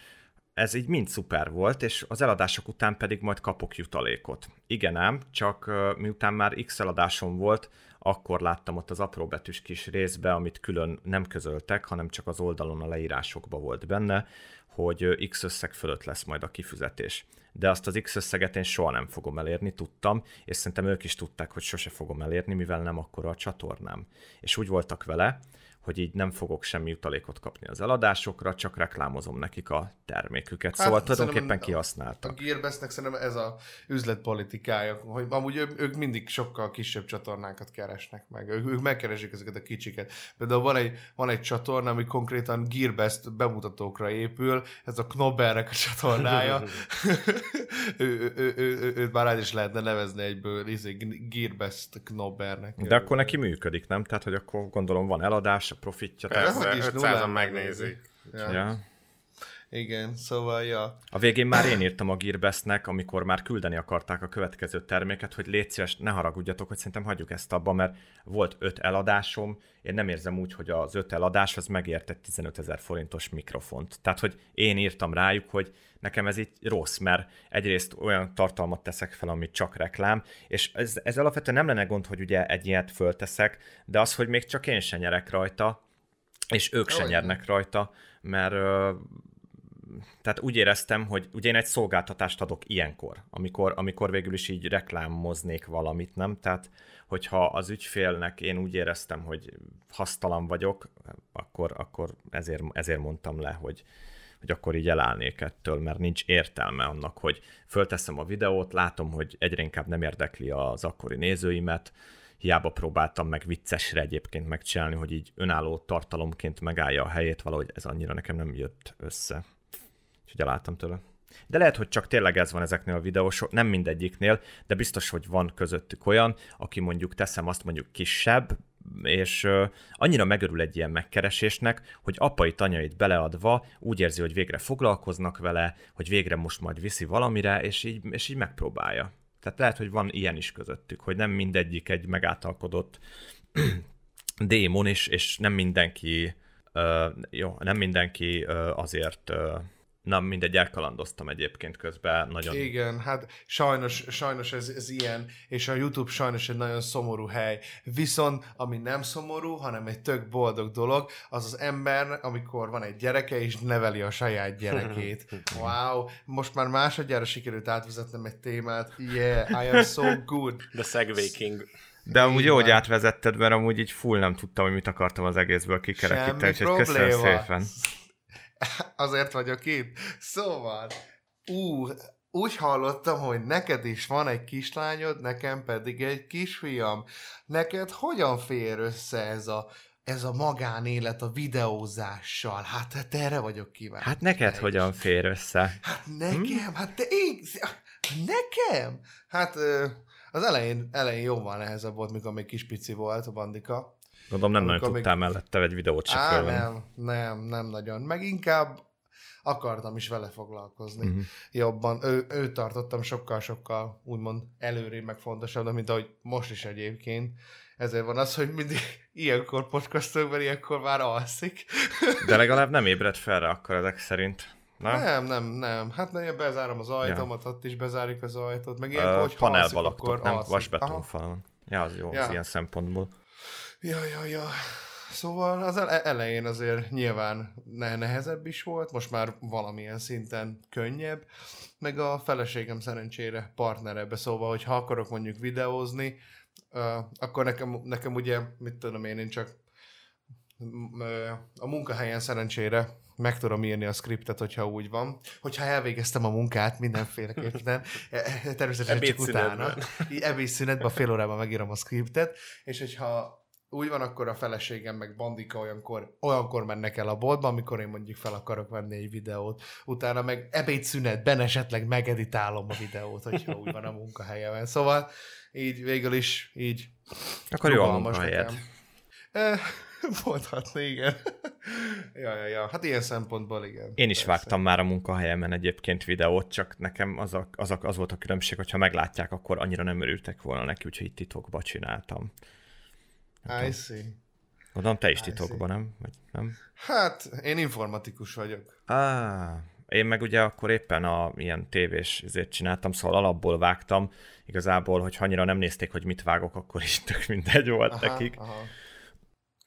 ez így mind szuper volt, és az eladások után pedig majd kapok jutalékot. Igen ám, csak miután már X eladásom volt, akkor láttam ott az apróbetűs kis részbe, amit külön nem közöltek, hanem csak az oldalon a leírásokban volt benne, hogy X összeg fölött lesz majd a kifizetés. De azt az X összeget én soha nem fogom elérni, tudtam, és szerintem ők is tudták, hogy sose fogom elérni, mivel nem akkora a csatornám. És úgy voltak vele, hogy így nem fogok semmi jutalékot kapni az eladásokra, csak reklámozom nekik a terméküket. Hát, szóval tulajdonképpen szerintem A kihasználtak. Gearbestnek szerintem ez a üzletpolitikája, hogy amúgy ő, ők mindig sokkal kisebb csatornákat keresnek meg. Ők, ők megkeresik ezeket a kicsiket. Például van egy, van egy csatorna, ami konkrétan Gearbest bemutatókra épül, ez a Knobbernek a csatornája. ő, ő, ő, őt már át is lehetne nevezni egyből izé, Gearbest Knobbernek. De akkor neki működik, nem? Tehát, hogy akkor gondolom van eladás, a profitja. Persze, hogy is 500-an nullán megnézik. Ja. Ja. Igen, szóval, ja. A végén már én írtam a Gearbestnek, amikor már küldeni akarták a következő terméket, hogy légy szíves, ne haragudjatok, hogy szerintem hagyjuk ezt abba, mert volt öt eladásom, én nem érzem úgy, hogy az öt eladás az megért egy 15 ezer forintos mikrofont. Tehát, hogy én írtam rájuk, hogy nekem ez így rossz, mert egyrészt olyan tartalmat teszek fel, amit csak reklám, és ez, ez alapvetően nem lenne gond, hogy ugye egy ilyet fölteszek, de az, hogy még csak én se nyerek rajta, és ők se nyernek rajta, mert tehát úgy éreztem, hogy ugye én egy szolgáltatást adok ilyenkor, amikor, amikor végül is így reklámoznék valamit, nem? Tehát, hogyha az ügyfélnek én úgy éreztem, hogy hasztalan vagyok, akkor, akkor ezért, ezért mondtam le, hogy, hogy akkor így elállnék ettől, mert nincs értelme annak, hogy fölteszem a videót, látom, hogy egyre inkább nem érdekli az akkori nézőimet, hiába próbáltam meg viccesre egyébként megcsinálni, hogy így önálló tartalomként megállja a helyét, valahogy ez annyira nekem nem jött össze. Úgyhogy elálltam tőle. De lehet, hogy csak tényleg ez van ezeknél a videósok, nem mindegyiknél, de biztos, hogy van közöttük olyan, aki mondjuk teszem azt mondjuk kisebb, és annyira megörül egy ilyen megkeresésnek, hogy apai tanyait beleadva úgy érzi, hogy végre foglalkoznak vele, hogy végre most majd viszi valamire, és így, és így megpróbálja. Tehát lehet, hogy van ilyen is közöttük, hogy nem mindegyik egy megáltalkodott démon, és, és nem mindenki, uh, jó, nem mindenki uh, azért uh, Na, mindegy, elkalandoztam egyébként közben. Nagyon... Igen, hát sajnos, sajnos ez, ez ilyen, és a YouTube sajnos egy nagyon szomorú hely. Viszont, ami nem szomorú, hanem egy tök boldog dolog, az az ember, amikor van egy gyereke, és neveli a saját gyerekét. Wow, most már másodjára sikerült átvezetnem egy témát. Yeah, I am so good. The Segway King. De amúgy jó, hogy átvezetted, mert amúgy így full nem tudtam, hogy mit akartam az egészből kikerekíteni, úgyhogy köszönöm szépen. Azért vagyok itt. Szóval, ú, úgy hallottam, hogy neked is van egy kislányod, nekem pedig egy kisfiam. Neked hogyan fér össze ez a, ez a magánélet a videózással? Hát, hát erre vagyok kíváncsi. Hát neked hogyan fér össze? Hát nekem? Hm? Hát te én... Nekem? Hát az elején, elején jóval nehezebb volt, mikor még kis pici volt a bandika. Gondolom nem nagyon tudtál még... mellette egy videót se Á, nem, nem, nem nagyon. Meg inkább akartam is vele foglalkozni uh-huh. jobban. Ő, ő tartottam sokkal-sokkal úgymond előrébb, meg fontosabb, mint ahogy most is egyébként. Ezért van az, hogy mindig ilyenkor podcastokban, ilyenkor már alszik. De legalább nem ébred fel rá akkor ezek szerint. Nem? Nem, nem, nem. Hát nem, bezárom az ajtómat, ja. ott is bezárjuk az ajtót, meg ilyen, uh, hogy panelba laktok, nem? Vasbetonfalon. Ja, az jó, ja. az ilyen szempontból. Ja, ja, ja. Szóval az elején azért nyilván nehezebb is volt, most már valamilyen szinten könnyebb, meg a feleségem szerencsére partnerebbe, szóval, hogy ha akarok mondjuk videózni, akkor nekem, nekem ugye, mit tudom én, én csak a munkahelyen szerencsére meg tudom írni a skriptet, hogyha úgy van. Hogyha elvégeztem a munkát mindenféleképpen, e, e, természetesen csak utána. Ebédszünetben, fél órában megírom a skriptet, és hogyha úgy van, akkor a feleségem meg Bandika olyankor, olyankor mennek el a boltba, amikor én mondjuk fel akarok venni egy videót. Utána meg ebédszünetben esetleg megeditálom a videót, hogyha úgy van a munkahelyemen. Szóval így végül is így Akkor jó a munkahelyed. Eh, mondhatni, igen. ja, ja, ja. Hát ilyen szempontból igen. Én is persze. vágtam már a munkahelyemen egyébként videót, csak nekem az, a, az, a, az volt a különbség, hogyha meglátják, akkor annyira nem örültek volna neki, úgyhogy itt titokba csináltam. I see. Gondolom, te is titokban, nem? Vagy nem? Hát, én informatikus vagyok. Ah, én meg ugye akkor éppen a ilyen tévés ezért csináltam, szóval alapból vágtam. Igazából, hogy annyira nem nézték, hogy mit vágok, akkor is tök mindegy volt aha, nekik. Aha.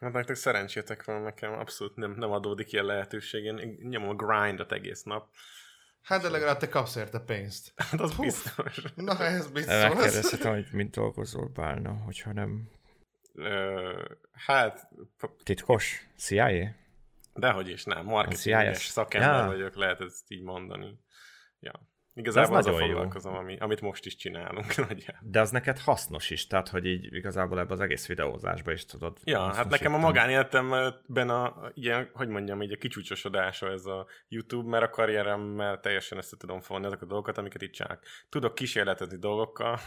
Hát nektek szerencsétek van, nekem abszolút nem, nem adódik ilyen lehetőség. Én nyomom a grindot egész nap. Hát de legalább te kapsz érte pénzt. Hát az Hú. biztos. Na, ez biztos. Megkérdezhetem, hogy mint dolgozol, Bálna, hogyha nem hát... Titkos? CIA? Dehogy is, nem. Marketinges szakember ja. vagyok, lehet ezt így mondani. Ja. Igazából az a foglalkozom, ami, amit most is csinálunk. Nagyjából. De az neked hasznos is, tehát hogy így igazából ebbe az egész videózásba is tudod. Ja, hát nekem a magánéletemben a, ilyen, hogy mondjam, így a kicsúcsosodása ez a YouTube, mert a karrieremmel teljesen össze tudom fogni azok a dolgokat, amiket itt csinálok. Tudok kísérletezni dolgokkal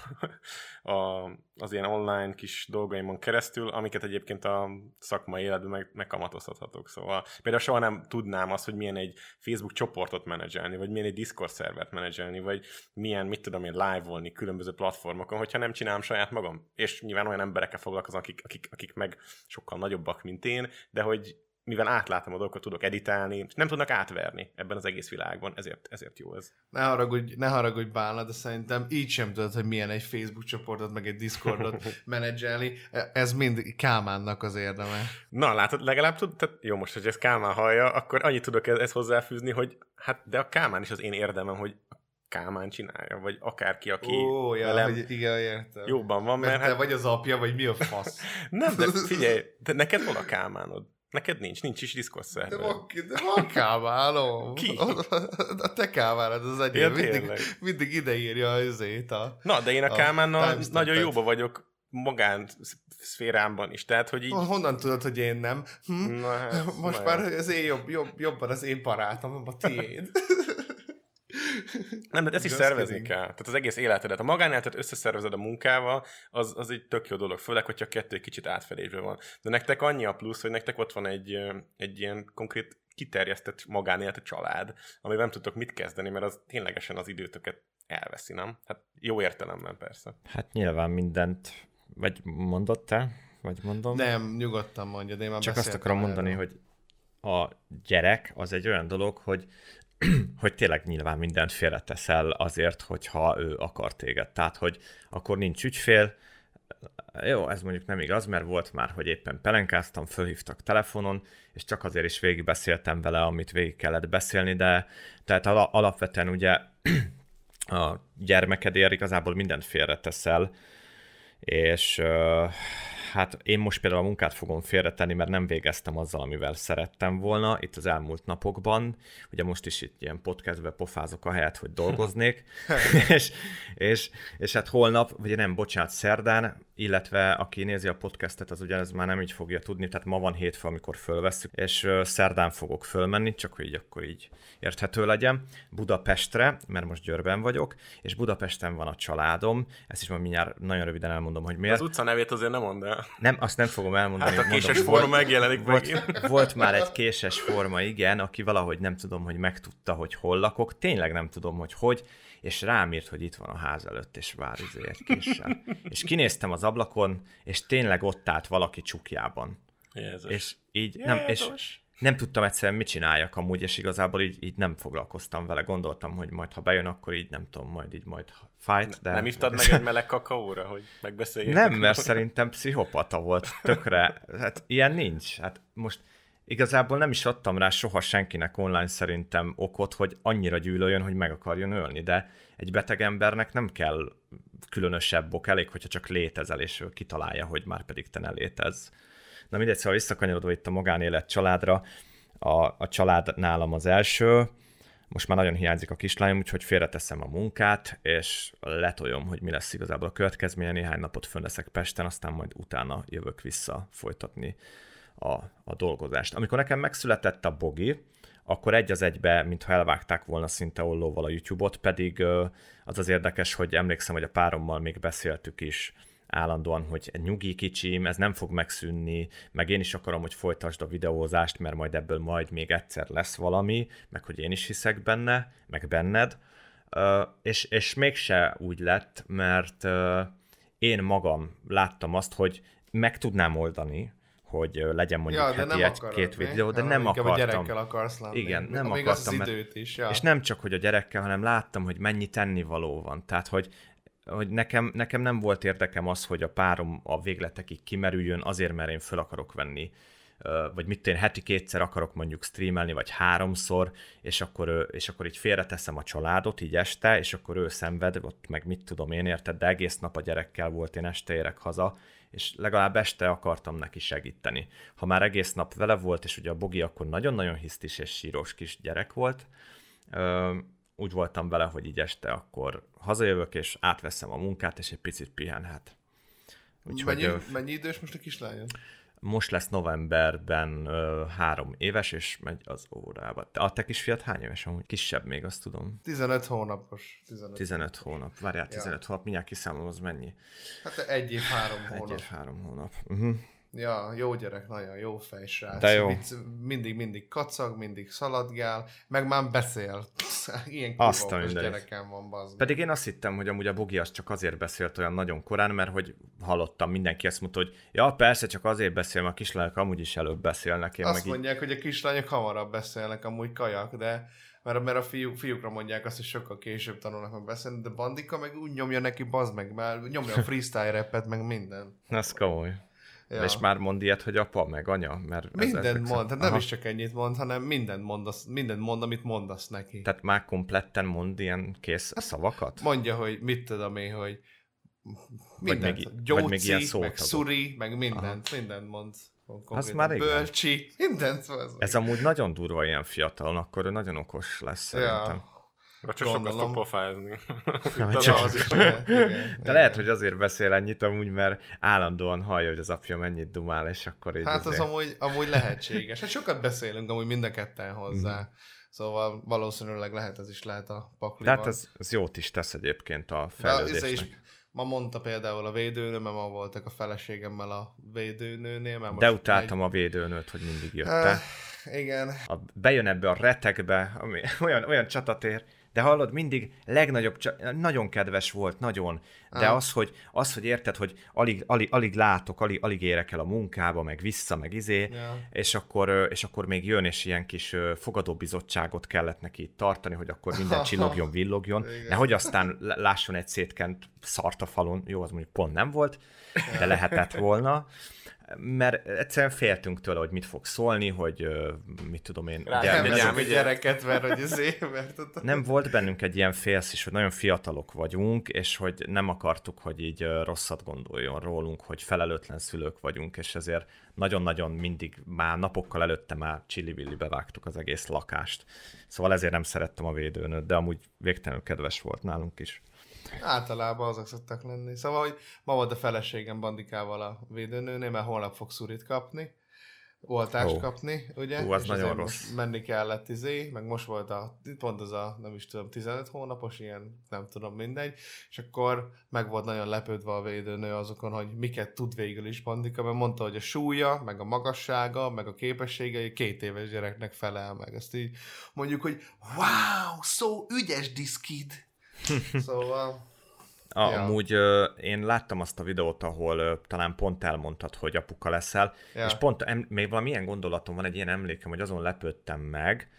a, az ilyen online kis dolgaimon keresztül, amiket egyébként a szakmai életben meg, megkamatozhatok. Szóval például soha nem tudnám azt, hogy milyen egy Facebook csoportot menedzselni, vagy milyen egy Discord szervert menedzselni menedzselni, vagy milyen, mit tudom én, live-olni különböző platformokon, hogyha nem csinálom saját magam. És nyilván olyan emberekkel foglalkozom, akik, akik, akik meg sokkal nagyobbak, mint én, de hogy mivel átlátom a dolgokat, tudok editálni, és nem tudnak átverni ebben az egész világban, ezért, ezért jó ez. Ne haragudj, ne haragudj Bálna, de szerintem így sem tudod, hogy milyen egy Facebook csoportot, meg egy Discordot menedzselni. Ez mind Kálmánnak az érdeme. Na, látod, legalább tud, tehát jó, most, hogy ez Kálmán hallja, akkor annyit tudok ezt hozzáfűzni, hogy hát, de a Kálmán is az én érdemem, hogy Kálmán csinálja, vagy akárki, aki Ó, ja, velem hogy igen, értem. jobban van, mert... mert te hát... vagy az apja, vagy mi a fasz? nem, de figyelj, de neked van a Kálmánod. Neked nincs, nincs is Discord szerver. De van, de van Kálmánom. Ki? A te Kálmánod az egyik. Ja, mindig, mindig ide írja az a... Na, de én a, a Kálmánnal nagyon jóba vagyok magán szférámban is. Tehát, hogy így... Honnan tudod, hogy én nem? Hm? Na, hát, Most már az én jobb, jobb, jobban az én barátom, a tiéd. Nem, de ezt is szervezni kell. Tehát az egész életedet. A magánéletet összeszervezed a munkával, az, az egy tök jó dolog, főleg, hogyha a kettő egy kicsit átfedésben van. De nektek annyi a plusz, hogy nektek ott van egy, egy ilyen konkrét kiterjesztett magánélet, a család, amivel nem tudtok mit kezdeni, mert az ténylegesen az időtöket elveszi, nem? Hát jó értelemben persze. Hát nyilván mindent, vagy mondott te? Vagy mondom? Nem, nyugodtan mondja, de én már Csak azt akarom erről. mondani, hogy a gyerek az egy olyan dolog, hogy hogy tényleg nyilván mindent félreteszel azért, hogyha ő akar téged. Tehát, hogy akkor nincs ügyfél, jó, ez mondjuk nem igaz, mert volt már, hogy éppen pelenkáztam, fölhívtak telefonon, és csak azért is végigbeszéltem vele, amit végig kellett beszélni, de tehát alapvetően ugye a gyermekedért igazából mindent félreteszel, és hát én most például a munkát fogom félretenni, mert nem végeztem azzal, amivel szerettem volna itt az elmúlt napokban. Ugye most is itt ilyen podcastbe pofázok a helyet, hogy dolgoznék. és, és, és hát holnap, vagy nem, bocsánat, szerdán, illetve aki nézi a podcastet, az ugye ez már nem így fogja tudni, tehát ma van hétfő, amikor fölveszünk, és szerdán fogok fölmenni, csak hogy így akkor így érthető legyen, Budapestre, mert most Győrben vagyok, és Budapesten van a családom, ezt is majd mindjárt nagyon röviden elmondom, hogy miért. Az utca nevét azért nem mondd el. Nem, azt nem fogom elmondani. Hát a késes mondom, forma megjelenik volt, megint. Volt már egy késes forma, igen, aki valahogy nem tudom, hogy megtudta, hogy hol lakok, tényleg nem tudom, hogy hogy, és rám írt, hogy itt van a ház előtt, és vár izé egy késsel. és kinéztem az ablakon, és tényleg ott állt valaki csukjában. Jézus. És így Jézus. nem, és nem tudtam egyszerűen mit csináljak amúgy, és igazából így, így nem foglalkoztam vele. Gondoltam, hogy majd ha bejön, akkor így nem tudom, majd így majd fight, de... Nem iftad meg egy meleg kakaóra, hogy megbeszéljük? Nem, mert szerintem pszichopata volt, tökre. Hát ilyen nincs. Hát most igazából nem is adtam rá soha senkinek online szerintem okot, hogy annyira gyűlöljön, hogy meg akarjon ölni, de egy beteg embernek nem kell különösebb ok, elég, hogyha csak létezel, és ő kitalálja, hogy már pedig te ne létez. Na mindegy, szóval visszakanyarodva itt a magánélet családra, a, a család nálam az első, most már nagyon hiányzik a kislányom, úgyhogy félreteszem a munkát, és letoljom, hogy mi lesz igazából a következménye. Néhány napot fönn leszek Pesten, aztán majd utána jövök vissza folytatni a, a dolgozást. Amikor nekem megszületett a Bogi, akkor egy az egybe, mintha elvágták volna szinte ollóval a YouTube-ot, pedig az az érdekes, hogy emlékszem, hogy a párommal még beszéltük is állandóan, hogy nyugi kicsim, ez nem fog megszűnni, meg én is akarom, hogy folytasd a videózást, mert majd ebből majd még egyszer lesz valami, meg hogy én is hiszek benne, meg benned, és, és mégse úgy lett, mert én magam láttam azt, hogy meg tudnám oldani, hogy legyen mondjuk ja, heti egy-két videó, de nem akartam. a gyerekkel akarsz lenni. Igen, nem Még akartam. Az, az időt is, ja. És nem csak, hogy a gyerekkel, hanem láttam, hogy mennyi tennivaló van. Tehát, hogy hogy nekem, nekem nem volt érdekem az, hogy a párom a végletekig kimerüljön azért, mert én föl akarok venni vagy mit én heti kétszer akarok mondjuk streamelni, vagy háromszor, és akkor, és akkor így félreteszem a családot így este, és akkor ő szenved, ott meg mit tudom én érted, de egész nap a gyerekkel volt, én este érek haza, és legalább este akartam neki segíteni. Ha már egész nap vele volt, és ugye a Bogi akkor nagyon-nagyon hisztis és sírós kis gyerek volt, úgy voltam vele, hogy így este akkor hazajövök, és átveszem a munkát, és egy picit pihenhet. Úgyhogy, mennyi, ö, mennyi idős most a kislányom? Most lesz novemberben ö, három éves, és megy az órába. A te kisfiat hány éves amúgy? Kisebb még, azt tudom. 15 hónapos. 15, 15 hónap. Várjál, 15 ja. hónap, mindjárt kiszámolom, az mennyi? Hát egy év, három hónap. Egy év, három hónap. Uh-huh. Ja, jó gyerek, nagyon jó fej srác. De jó. Vicc, mindig, mindig kacag, mindig szaladgál, meg már beszél. Ilyen azt a gyerekem van, bazd. Pedig én azt hittem, hogy amúgy a Bogi az csak azért beszélt olyan nagyon korán, mert hogy hallottam, mindenki azt mondta, hogy ja, persze, csak azért beszél, mert a kislányok amúgy is előbb beszélnek. Én azt meg mondják, így... hogy a kislányok hamarabb beszélnek, amúgy kajak, de mert, mert a fiú, fiúkra mondják azt, hogy sokkal később tanulnak meg beszélni, de Bandika meg úgy nyomja neki, bazd meg, mert nyomja a freestyle repet, meg minden. Ez komoly. Ja. És már mond ilyet, hogy apa, meg anya? Mert mindent mond, hát nem is csak ennyit mond, hanem mindent mond, az, mindent mond, amit mondasz neki. Tehát már kompletten mond ilyen kész hát szavakat? Mondja, hogy mit tudom én, hogy mindent. Vagy még, Gyóci, vagy még ilyen meg szuri, meg mindent, Aha. mindent mond. Az már igen. Bölcsi, mindent. Az Ez amúgy nagyon durva ilyen fiatalon, akkor ő nagyon okos lesz szerintem. Vagy csak sokat fog pofázni. De, csak... az is, igen, igen, De lehet, hogy azért beszél ennyit amúgy, mert állandóan hallja, hogy az apja mennyit dumál, és akkor így Hát azért... az amúgy, amúgy lehetséges. Hát sokat beszélünk amúgy mind a ketten hozzá. Mm. Szóval valószínűleg lehet, ez is lehet a pakliban. Tehát ez, ez jót is tesz egyébként a fejlődésnek. Is, ma mondta például a védőnő, mert ma voltak a feleségemmel a védőnőnél. Mert De utáltam egy... a védőnőt, hogy mindig jötte. Uh, igen. A, bejön ebbe a retekbe, ami olyan, olyan csatatér, de hallod, mindig legnagyobb, nagyon kedves volt, nagyon, de az, hogy, az, hogy érted, hogy alig, alig, alig látok, alig, alig érek el a munkába, meg vissza, meg izé, ja. és, akkor, és akkor még jön, és ilyen kis fogadóbizottságot kellett neki tartani, hogy akkor minden csillogjon, villogjon, nehogy aztán lásson egy szétkent szart a falon, jó, az mondjuk pont nem volt, de lehetett volna, mert egyszerűen féltünk tőle, hogy mit fog szólni, hogy mit tudom én. Rá, nem nem egy gyereket, mert hogy az mert Nem volt bennünk egy ilyen félsz is, hogy nagyon fiatalok vagyunk, és hogy nem akartuk, hogy így rosszat gondoljon rólunk, hogy felelőtlen szülők vagyunk, és ezért nagyon-nagyon mindig már napokkal előtte már csili bevágtuk az egész lakást. Szóval ezért nem szerettem a védőnőt, de amúgy végtelenül kedves volt nálunk is. Általában azok szoktak lenni. Szóval, hogy ma volt a feleségem bandikával a védőnőnél, mert holnap fog szurit kapni, oltást oh. kapni, ugye? Hú, az és nagyon rossz. Menni kellett izé, meg most volt a, pont az a, nem is tudom, 15 hónapos, ilyen, nem tudom, mindegy, és akkor meg volt nagyon lepődve a védőnő azokon, hogy miket tud végül is bandika, mert mondta, hogy a súlya, meg a magassága, meg a képességei két éves gyereknek felel meg. Ezt így mondjuk, hogy wow, szó so ügyes diszkid! szóval... A, ja. Amúgy ö, én láttam azt a videót, ahol ö, talán pont elmondtad, hogy apuka leszel, ja. és pont em, még valamilyen gondolatom van, egy ilyen emlékem, hogy azon lepődtem meg,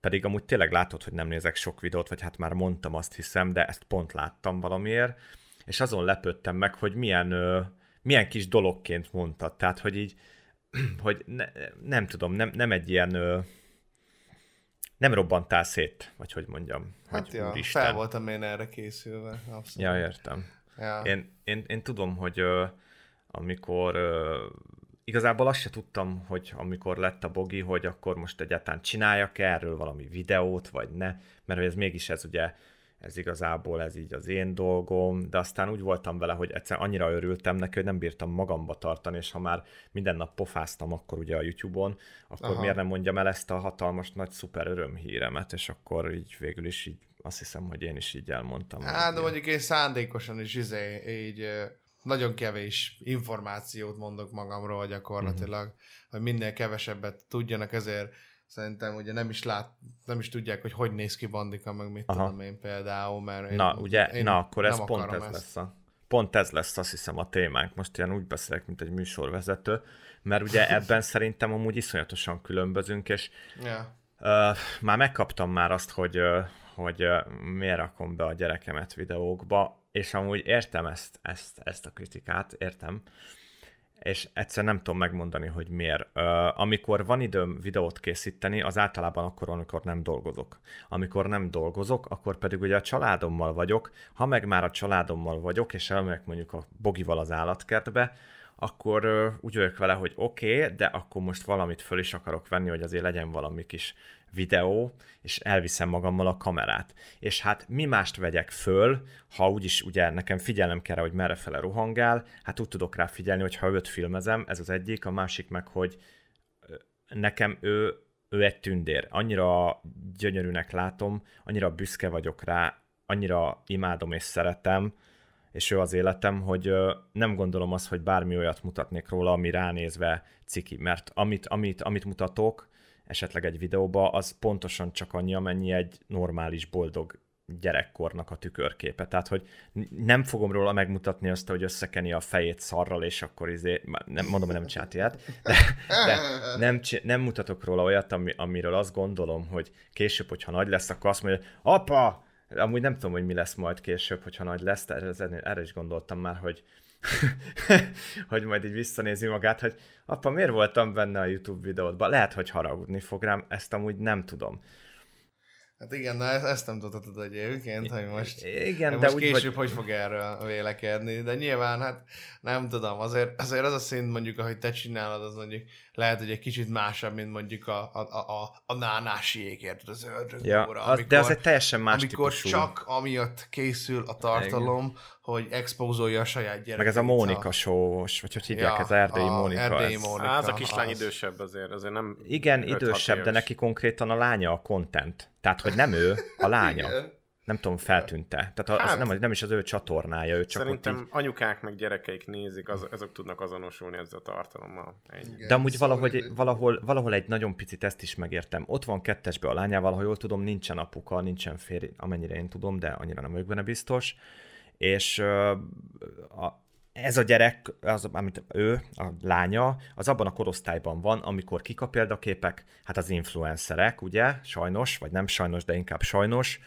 pedig amúgy tényleg látod, hogy nem nézek sok videót, vagy hát már mondtam azt hiszem, de ezt pont láttam valamiért, és azon lepődtem meg, hogy milyen, ö, milyen kis dologként mondtad, tehát hogy így, hogy ne, nem tudom, nem, nem egy ilyen... Ö, nem robbantál szét, vagy hogy mondjam. Hát hogy ja, úristen. fel voltam én erre készülve. Abszolút. Ja, értem. Ja. Én, én, én tudom, hogy amikor igazából azt se tudtam, hogy amikor lett a bogi, hogy akkor most egyáltalán csináljak -e erről valami videót, vagy ne, mert hogy ez mégis ez ugye ez igazából ez így az én dolgom, de aztán úgy voltam vele, hogy egyszer annyira örültem neki, hogy nem bírtam magamba tartani, és ha már minden nap pofáztam akkor ugye a YouTube-on, akkor Aha. miért nem mondjam el ezt a hatalmas nagy szuper örömhíremet, és akkor így végül is így azt hiszem, hogy én is így elmondtam. Hát, de mondjuk én szándékosan is izé, így nagyon kevés információt mondok magamról gyakorlatilag, uh-huh. hogy minél kevesebbet tudjanak, ezért Szerintem ugye nem is lát, nem is tudják, hogy hogy néz ki Bandika, meg mit Aha. tudom én például, mert én, Na, ugye, én na, akkor ez pont ez ezt. lesz a, pont ez lesz azt hiszem a témánk. Most ilyen úgy beszélek, mint egy műsorvezető, mert ugye ebben szerintem amúgy iszonyatosan különbözünk, és yeah. uh, már megkaptam már azt, hogy, uh, hogy uh, miért rakom be a gyerekemet videókba, és amúgy értem ezt, ezt, ezt a kritikát, értem, és egyszer nem tudom megmondani, hogy miért. Amikor van időm videót készíteni, az általában akkor, amikor nem dolgozok. Amikor nem dolgozok, akkor pedig ugye a családommal vagyok. Ha meg már a családommal vagyok, és elmegyek mondjuk a bogival az állatkertbe, akkor úgy vagyok vele, hogy oké, okay, de akkor most valamit föl is akarok venni, hogy azért legyen valami kis videó, és elviszem magammal a kamerát. És hát mi mást vegyek föl, ha úgyis ugye nekem figyelnem kell, hogy merre fele rohangál, hát úgy tudok rá figyelni, hogy ha őt filmezem, ez az egyik, a másik meg, hogy nekem ő, ő egy tündér. Annyira gyönyörűnek látom, annyira büszke vagyok rá, annyira imádom és szeretem, és ő az életem, hogy nem gondolom azt, hogy bármi olyat mutatnék róla, ami ránézve ciki, mert amit, amit, amit mutatok, esetleg egy videóba, az pontosan csak annyi, amennyi egy normális, boldog gyerekkornak a tükörképe. Tehát, hogy nem fogom róla megmutatni azt, hogy összekeni a fejét szarral, és akkor izé, nem, mondom, hogy nem csinált ilyet, de, de nem, nem mutatok róla olyat, ami, amiről azt gondolom, hogy később, hogyha nagy lesz, akkor azt mondja, apa, amúgy nem tudom, hogy mi lesz majd később, hogyha nagy lesz, de erre, erre is gondoltam már, hogy, hogy majd így visszanézi magát, hogy apa, miért voltam benne a YouTube videódban? Lehet, hogy haragudni fog rám, ezt amúgy nem tudom. Hát igen, na ezt, nem tudhatod egyébként, hogy most, igen, hogy de most úgy később vagy... hogy fog erről vélekedni, de nyilván hát nem tudom, azért, azért az a szint mondjuk, ahogy te csinálod, az mondjuk lehet, hogy egy kicsit másabb, mint mondjuk a, a, a, a, a nánásiék, érted, az ördög ja, óra, az, amikor, de az egy teljesen más amikor típusú. csak amiatt készül a tartalom, igen. Hogy expózolja a saját gyerekeit. Meg ez a Mónika sós, vagy hogy hívják, ja, ez erdélyi a Mónika. Erdélyi ez... Mónika. Á, az a kislány az... idősebb azért, azért nem... Igen, idősebb, de neki konkrétan a lánya a content. Tehát, hogy nem ő, a lánya. nem tudom, feltűnte. Tehát az hát, nem, nem is az ő csatornája, ő csak Szerintem ott így... anyukák meg gyerekeik nézik, az, azok tudnak azonosulni ezzel a tartalommal. Ennyi. De amúgy szóval valahogy, valahol, valahol egy nagyon picit ezt is megértem. Ott van kettesbe a lányával, ha jól tudom, nincsen apuka, nincsen férj, amennyire én tudom, de annyira nem vagyok benne biztos. És a, ez a gyerek, az, amit ő, a lánya, az abban a korosztályban van, amikor kik a példaképek? Hát az influencerek, ugye? Sajnos, vagy nem sajnos, de inkább sajnos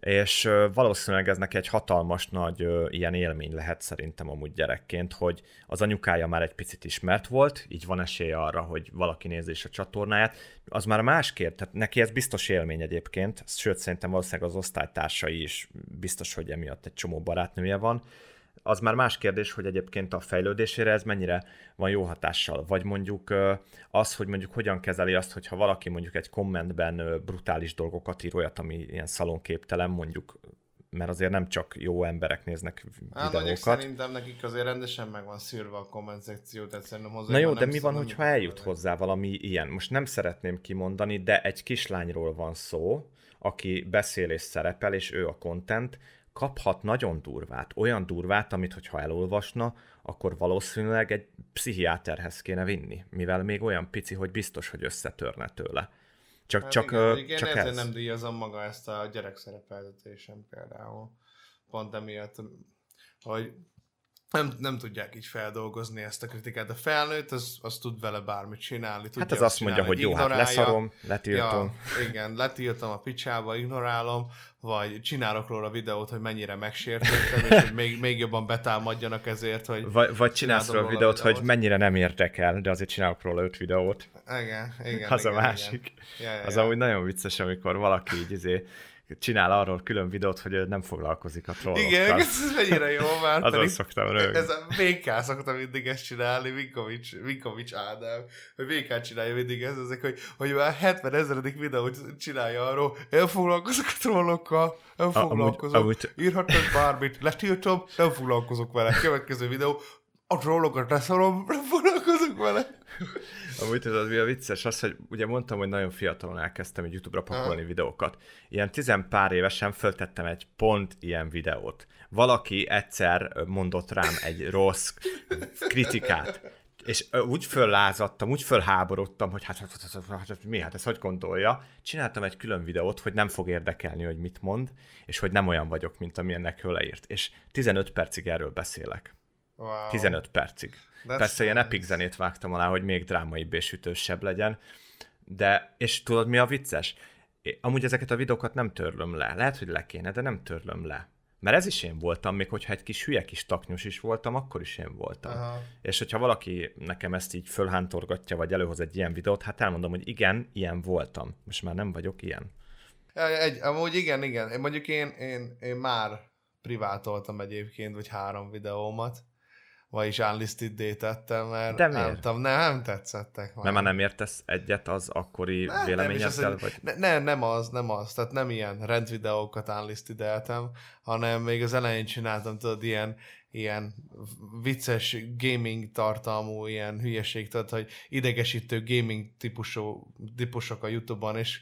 és valószínűleg ez neki egy hatalmas nagy ilyen élmény lehet szerintem amúgy gyerekként, hogy az anyukája már egy picit ismert volt, így van esélye arra, hogy valaki nézi a csatornáját, az már másképp, tehát neki ez biztos élmény egyébként, sőt szerintem valószínűleg az osztálytársai is biztos, hogy emiatt egy csomó barátnője van, az már más kérdés, hogy egyébként a fejlődésére ez mennyire van jó hatással. Vagy mondjuk az, hogy mondjuk hogyan kezeli azt, hogyha valaki mondjuk egy kommentben brutális dolgokat ír, olyat, ami ilyen szalonképtelen, mondjuk mert azért nem csak jó emberek néznek hát, videókat. szerintem nekik azért rendesen meg van szűrve a komment szekció, tehát szerintem hozzá Na jó, de mi van, hogyha eljut hozzá valami ilyen? Most nem szeretném kimondani, de egy kislányról van szó, aki beszél és szerepel, és ő a content, kaphat nagyon durvát, olyan durvát, amit hogyha elolvasna, akkor valószínűleg egy pszichiáterhez kéne vinni, mivel még olyan pici, hogy biztos, hogy összetörne tőle. Csak, hát csak, igen, igen, csak ez. nem díjazom maga ezt a gyerekszerepeltetésem például. Pont emiatt, hogy nem, nem tudják így feldolgozni ezt a kritikát. A felnőtt, az, az tud vele bármit csinálni. Tudja hát az azt mondja, hogy jó, hát leszarom, letiltom. Ja, igen, letiltom a picsába, ignorálom, vagy csinálok róla videót, hogy mennyire megsértettem, és hogy még, még jobban betámadjanak ezért, hogy... Vagy, vagy csinálsz róla videót, videót, hogy mennyire nem érdekel, de azért csinálok róla öt videót. Igen, igen. Az igen, a másik. Igen. Ja, ja, az ja. amúgy nagyon vicces, amikor valaki így izé, csinál arról külön videót, hogy nem foglalkozik a trollokkal. Igen, ez mennyire jó már. Azon szoktam rögni. Ez a VK szoktam mindig ezt csinálni, Vinkovics, Vinkovics Ádám, hogy VK csinálja mindig ez, ezek, hogy, hogy már 70 ezredik videót csinálja arról, nem foglalkozok a trollokkal, nem foglalkozok, amúgy, amúgy... írhatnak bármit, letiltom, nem foglalkozok vele. Következő videó, a trollokat leszorom, nem foglalkozok vele. Amúgy tudod, mi a vicces? Az, hogy ugye mondtam, hogy nagyon fiatalon elkezdtem egy YouTube-ra pakolni videókat. Ilyen tizen pár évesen föltettem egy pont ilyen videót. Valaki egyszer mondott rám egy rossz kritikát. És úgy föllázadtam, úgy fölháborodtam, hogy hát, hát, hát, hát, hát mi, hát ezt hogy gondolja. Csináltam egy külön videót, hogy nem fog érdekelni, hogy mit mond, és hogy nem olyan vagyok, mint amilyennek ő leírt. És 15 percig erről beszélek. Wow. 15 percig. That's Persze ilyen epic zenét vágtam alá, hogy még drámaibb és ütősebb legyen, de, és tudod mi a vicces? É, amúgy ezeket a videókat nem törlöm le. Lehet, hogy le kéne, de nem törlöm le. Mert ez is én voltam, még hogyha egy kis hülye kis taknyos is voltam, akkor is én voltam. Aha. És hogyha valaki nekem ezt így fölhántorgatja, vagy előhoz egy ilyen videót, hát elmondom, hogy igen, ilyen voltam. Most már nem vagyok ilyen. Egy, amúgy igen, igen. Mondjuk én, én, én már privátoltam egyébként, vagy három videómat vagyis unlisted détettem, mert De nem, tudom, nem, nem tetszettek már. Mert már nem értesz egyet az akkori ne, véleményeddel? Vagy... Ne, ne, nem az, nem az. Tehát nem ilyen rendvideókat unlistedeltem, hanem még az elején csináltam, tudod, ilyen, ilyen vicces gaming tartalmú ilyen hülyeség, tudod, hogy idegesítő gaming típusú, típusok a Youtube-on, és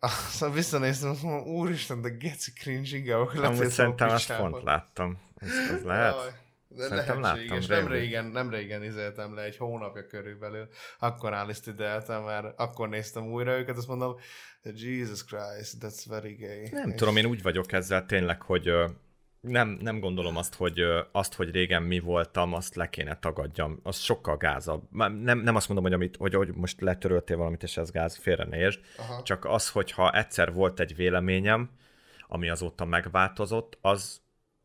aztán visszanéztem, úristen, de geci cringe, inkább Amúgy szerintem azt pont láttam. Ez, ez lehet? Jaj. De Szerintem lehetséges. Nem régen, nem régen izéltem le, egy hónapja körülbelül. Akkor állítideltem, mert akkor néztem újra őket, azt mondom, Jesus Christ, that's very gay. Nem és... tudom, én úgy vagyok ezzel tényleg, hogy nem, nem gondolom azt hogy, azt, hogy régen mi voltam, azt le kéne tagadjam. Az sokkal gázabb. Nem, nem azt mondom, hogy, amit, hogy, hogy most letöröltél valamit, és ez gáz, félre ne értsd. Aha. Csak az, hogyha egyszer volt egy véleményem, ami azóta megváltozott, az,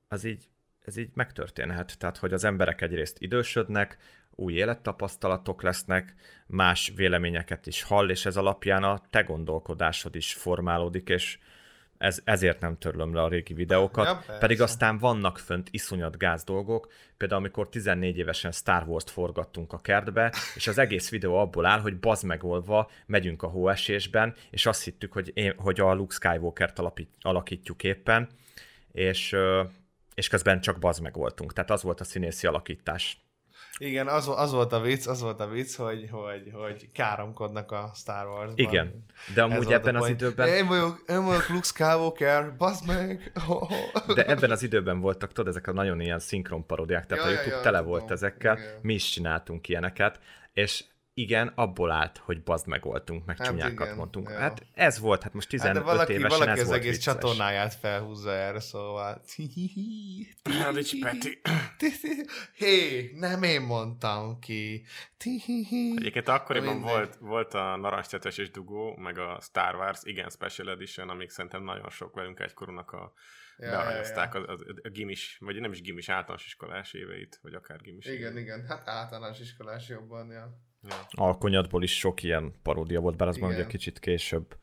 az így ez így megtörténhet. Tehát, hogy az emberek egyrészt idősödnek, új élettapasztalatok lesznek, más véleményeket is hall, és ez alapján a te gondolkodásod is formálódik, és ez, ezért nem törlöm le a régi videókat, Ja, persze. pedig aztán vannak fönt iszonyat gáz dolgok, például amikor 14 évesen Star Wars-t forgattunk a kertbe, és az egész videó abból áll, hogy bazd megolva megyünk a hóesésben, és azt hittük, hogy, én, hogy a Luke Skywalker-t alakítjuk éppen, és, és közben csak bazd meg voltunk. Tehát az volt a színészi alakítás. Igen, az, az, volt a vicc, az volt a vicc, hogy, hogy, hogy káromkodnak a Star Wars-ban. Igen, de amúgy ebben az point. időben... Én vagyok, én vagyok Luke Skywalker, bazd meg! De ebben az időben voltak, tudod, ezek a nagyon ilyen szinkron paródiák, tehát Ja, a YouTube ja, tele tudom. volt ezekkel, Igen. mi is csináltunk ilyeneket, és igen, abból állt, hogy bazd meg voltunk, meg Hát csúnyákat igen, mondtunk. ja. Hát ez volt, hát most 15 Hát de valaki, évesen valaki ez az volt egész vicces. csatornáját felhúzza erre, szóval... Hadics Peti. Hé, nem én mondtam ki. Egyébként akkoriban volt, volt a Narancstetes és Dugó, meg a Star Wars, igen, Special Edition, amik szerintem nagyon sok velünk egykorúnak a Ja, bearanyozták a, a, a, gimis, vagy nem is gimis, általános iskolás éveit, vagy akár gimis Igen, éveit. igen, hát általános iskolás jobban, ja. Ja. Alkonyatból is sok ilyen paródia volt, bár az már ugye kicsit később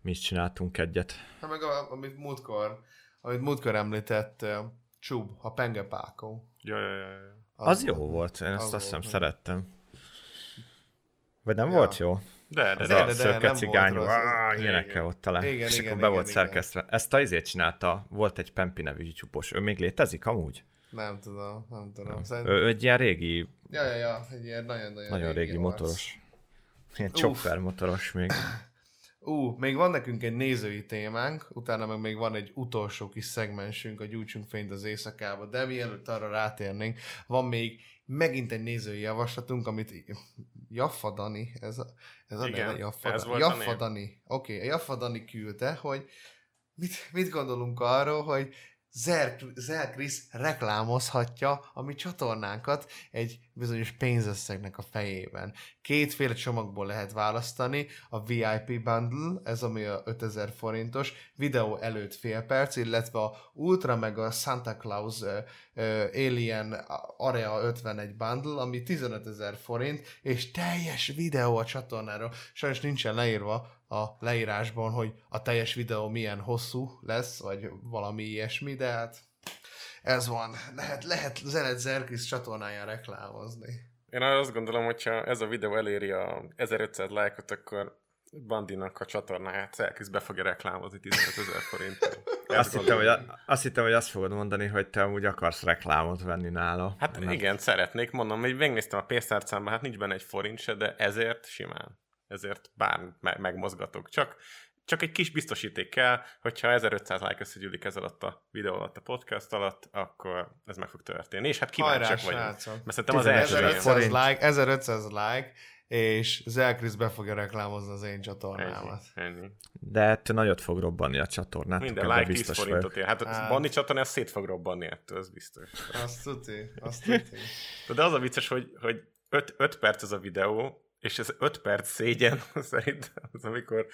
mi is csináltunk egyet. Hát meg a, amit múltkor, amit múltkor említett uh, Csub, a pengepákó. Ja, ja, ja, ja. Az, jó volt, én az ezt azt hiszem szerettem. Vagy nem Ja. volt jó? De, de, Az de, de, a de, szőke nem cigány, volt rossz, "Áh", ez- ilyenekkel ott tele. Igen, és igen, akkor be igen, volt igen. szerkesztve. Ezt a izét csinálta, volt egy Pempi nevű youtube ő még létezik amúgy? Nem tudom, nem tudom. Ő, Szerintem... ő egy ilyen régi, Ja, ja, ja, egy ilyen nagyon-nagyon nagyon régi arc. motoros. Ilyen Uff. chopper motoros még. Ú, még van nekünk egy nézői témánk, utána meg még van egy utolsó kis szegmensünk, a gyújtsunk fényt az éjszakába, de mielőtt arra rátérnénk, van még megint egy nézői javaslatunk, amit Jaffa Dani, ez a, ez a Igen, neve, Jaffa, ez Dani. volt Jaffa. Dani. Oké, okay, Jaffa Dani küldte, hogy mit, mit gondolunk arról, hogy Zer, Zer Chris reklámozhatja a mi csatornánkat egy bizonyos pénzösszegnek a fejében. Kétféle csomagból lehet választani, a VIP bundle, ez ami a 5000 forintos, videó előtt fél perc, illetve a Ultra meg a Santa Claus uh, Alien Area 51 bundle, ami 15 ezer forint, és teljes videó a csatornáról. Sajnos nincsen leírva a leírásban, hogy a teljes videó milyen hosszú lesz, vagy valami ilyesmi, de hát ez van. Lehet, lehet Zenet Zerkis csatornáján reklámozni. Én azt gondolom, hogyha ez a videó eléri a 1500 lájkot, akkor Bandinak a csatornáját elkezd be fogja reklámozni 15 ezer forinttal. Ezt Azt hittem, hogy, azt hittem, hogy azt fogod mondani, hogy te úgy akarsz reklámot venni nála. Hát Mert- igen, szeretnék, mondom, hogy megnéztem a pénztárcámban, hát nincs benne egy forint se, de ezért simán. Ezért bár me- megmozgatok. Csak, csak egy kis biztosíték kell, hogyha 1500 like összegyűlik ez alatt a videó alatt, a podcast alatt, akkor ez meg fog történni. És hát kíváncsiak vagyunk. srácok! Mert szerintem az 15 első ezer ilyen. 1500 forint. like, 1500 like, és Zelkris be fogja reklámozni az én Ennyi, csatornámat. ennyi. De ettől nagyot fog robbanni a csatornát. Minden like 10 biztos forintot vagyok. ér. Hát a Hát. Bandi csatorna szét fog robbanni ettől, ez biztos. Azt tuti, azt tuti. De az a vicces, hogy, hogy 5 perc ez a videó, és ez 5 perc szégyen, szerintem az, amikor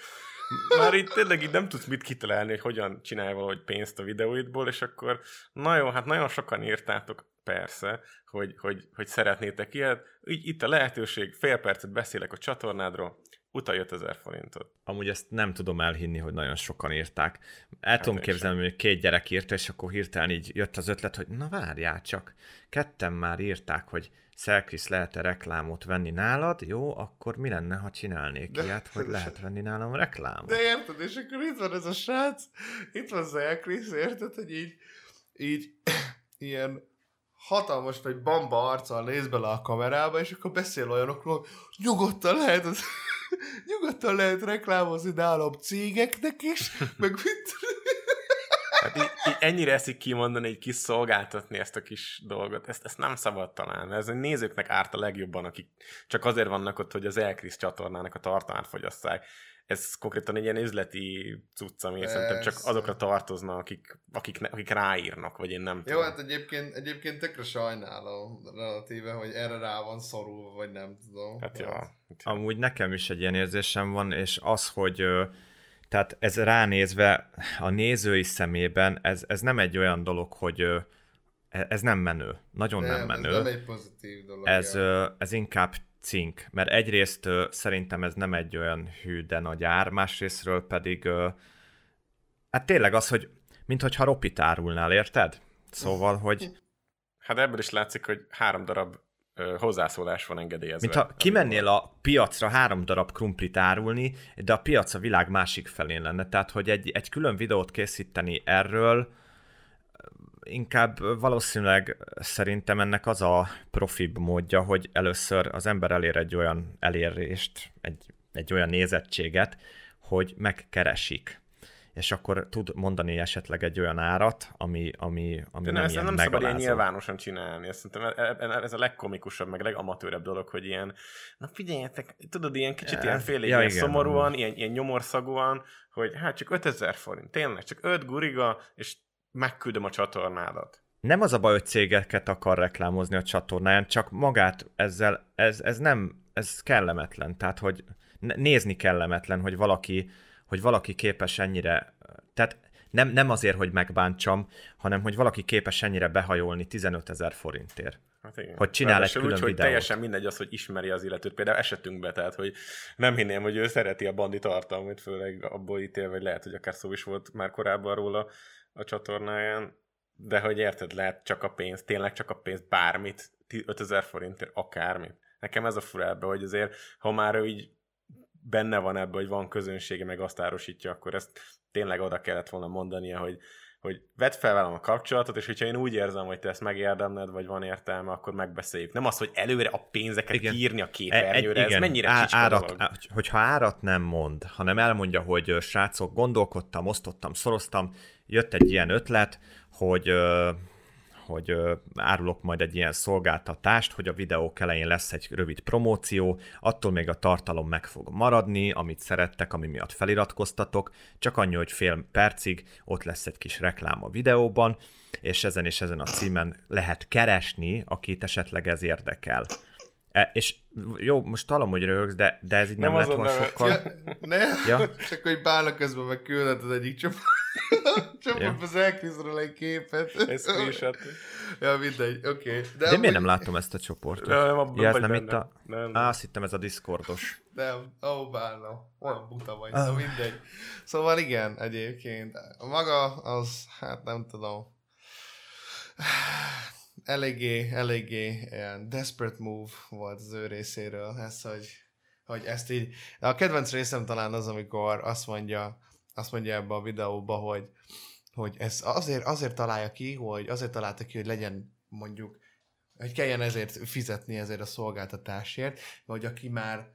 már így tényleg így nem tudsz mit kitalálni, hogy hogyan csinálj valahogy pénzt a videóidból, és akkor na jó, hát nagyon sokan írtátok, persze, hogy, hogy, hogy szeretnétek ilyet. Így, itt a lehetőség, fél percet beszélek a csatornádról, utalj 5000 forintot. Amúgy ezt nem tudom elhinni, hogy nagyon sokan írták. El tudom én képzelni, hogy két gyerek írta, és akkor hirtelen így jött az ötlet, hogy na várjál csak, ketten már írták, hogy Szelkris lehet-e reklámot venni nálad, jó, akkor mi lenne, ha csinálnék De- ilyet, hogy lehet venni nálam reklámot? De érted, és akkor itt van ez a srác, itt van Zelkris, érted, hogy így, így ilyen hatalmas vagy bamba arccal néz bele a kamerába, és akkor beszél olyanokról, hogy nyugodtan lehet, az, nyugodtan lehet reklámozni nálam cégeknek is, meg mit Hát így, így ennyire eszik kimondani, egy kis szolgáltatni ezt a kis dolgot. Ezt, ezt nem szabad talán. Ez a nézőknek árt a legjobban, akik csak azért vannak ott, hogy az Elkrisz csatornának a tartalmát fogyasszák. Ez konkrétan egy ilyen üzleti cucc, ami szerintem csak azokra tartozna, akik, akik, ne, akik ráírnak, vagy én nem Jó, tudom. hát egyébként, egyébként tökre sajnálom relatíve, hogy erre rá van szorulva, vagy nem tudom. Hát. Hát ja. Amúgy nekem is egy ilyen érzésem van, és az, hogy tehát ez ránézve a nézői szemében, ez, ez nem egy olyan dolog, hogy e- ez nem menő. Nagyon nem, nem menő. Ez nem egy pozitív dolog. ez, ez inkább cink, mert egyrészt szerintem ez nem egy olyan hű, de nagy ár, másrésztről pedig hát tényleg az, hogy minthogyha ropit árulnál, érted? Szóval, hogy... Hát ebből is látszik, hogy három darab hozzászólás van engedélyezve. Mint ha kimennél a piacra három darab krumplit árulni, de a piac a világ másik felén lenne. Tehát, hogy egy, egy külön videót készíteni erről, inkább valószínűleg szerintem ennek az a profibb módja, hogy először az ember elér egy olyan elérést, egy, egy olyan nézettséget, hogy megkeresik és akkor tud mondani esetleg egy olyan árat, ami, ami, ami De nem, nem, ilyen nem szabad ilyen nyilvánosan csinálni. Ezt szerintem e- e- ez a legkomikusabb, meg legamatőrebb dolog, hogy ilyen, na figyeljetek, tudod, ilyen kicsit ilyen félig, ja, ilyen igen, szomorúan, ilyen, ilyen nyomorszagúan, hogy hát csak 5000 forint, tényleg, csak 5 guriga, és megküldöm a csatornádat. Nem az a baj, hogy cégeket akar reklámozni a csatornáján, csak magát ezzel, ez, ez nem, ez kellemetlen. Tehát, hogy nézni kellemetlen, hogy valaki, hogy valaki képes ennyire, tehát nem, nem azért, hogy megbántsam, hanem hogy valaki képes ennyire behajolni 15 ezer forintért. Hát igen. Hogy csinál egy Ráadásul külön úgy, hogy videót. teljesen mindegy az, hogy ismeri az illetőt. Például esetünkben, tehát, hogy nem hinném, hogy ő szereti a bandi tartalmat, főleg abból ítél, vagy lehet, hogy akár szó is volt már korábban róla a csatornáján, de hogy érted, lehet csak a pénz, tényleg csak a pénz, bármit, 5000 forintért, akármit. Nekem ez a fura ebbe, hogy azért, ha már ő így benne van ebbe, hogy van közönsége, meg azt árosítja, akkor ezt tényleg oda kellett volna mondania, hogy, hogy vedd fel velem a kapcsolatot, és hogyha én úgy érzem, hogy te ezt megérdemled, vagy van értelme, akkor megbeszéljük. Nem az, hogy előre a pénzeket Igen. kiírni a E- képernyőre, ez mennyire á- árat, á- hogyha árat nem mond, hanem elmondja, hogy srácok, gondolkodtam, osztottam, szoroztam, jött egy ilyen ötlet, hogy hogy árulok majd egy ilyen szolgáltatást, hogy a videók elején lesz egy rövid promóció, attól még a tartalom meg fog maradni, amit szerettek, ami miatt feliratkoztatok, csak annyi, hogy fél percig ott lesz egy kis reklám a videóban, és ezen és ezen a címen lehet keresni, akit esetleg ez érdekel. E, és jó, most talán, hogy röhögsz, de, de ez így nem, Nem lett volna sokkal... Ja, ne, Ja. csak hogy bálnak közben meg küldött az egyik csoport. Csoportba ja. elküzdről egy képet. Egy screenshot. ja, mindegy, oké. Okay. De amúgy- miért nem látom ezt a csoportot? Nem, nem, abban ja, ez nem benne. itt a... Nem, nem. Á, azt hittem ez a Discordos. Nem, ó, bálna. Olyan buta vagy, Ah. na mindegy. Szóval igen, egyébként. A maga az, hát nem tudom. Eléggé, eléggé ilyen desperate move volt az ő részéről, ez, hogy, hogy ezt így... A kedvenc részem talán az, amikor azt mondja, azt mondja ebbe a videóba, hogy, hogy ez azért, azért találja ki, hogy azért találta ki, hogy legyen mondjuk, hogy kelljen ezért fizetni ezért a szolgáltatásért, hogy aki már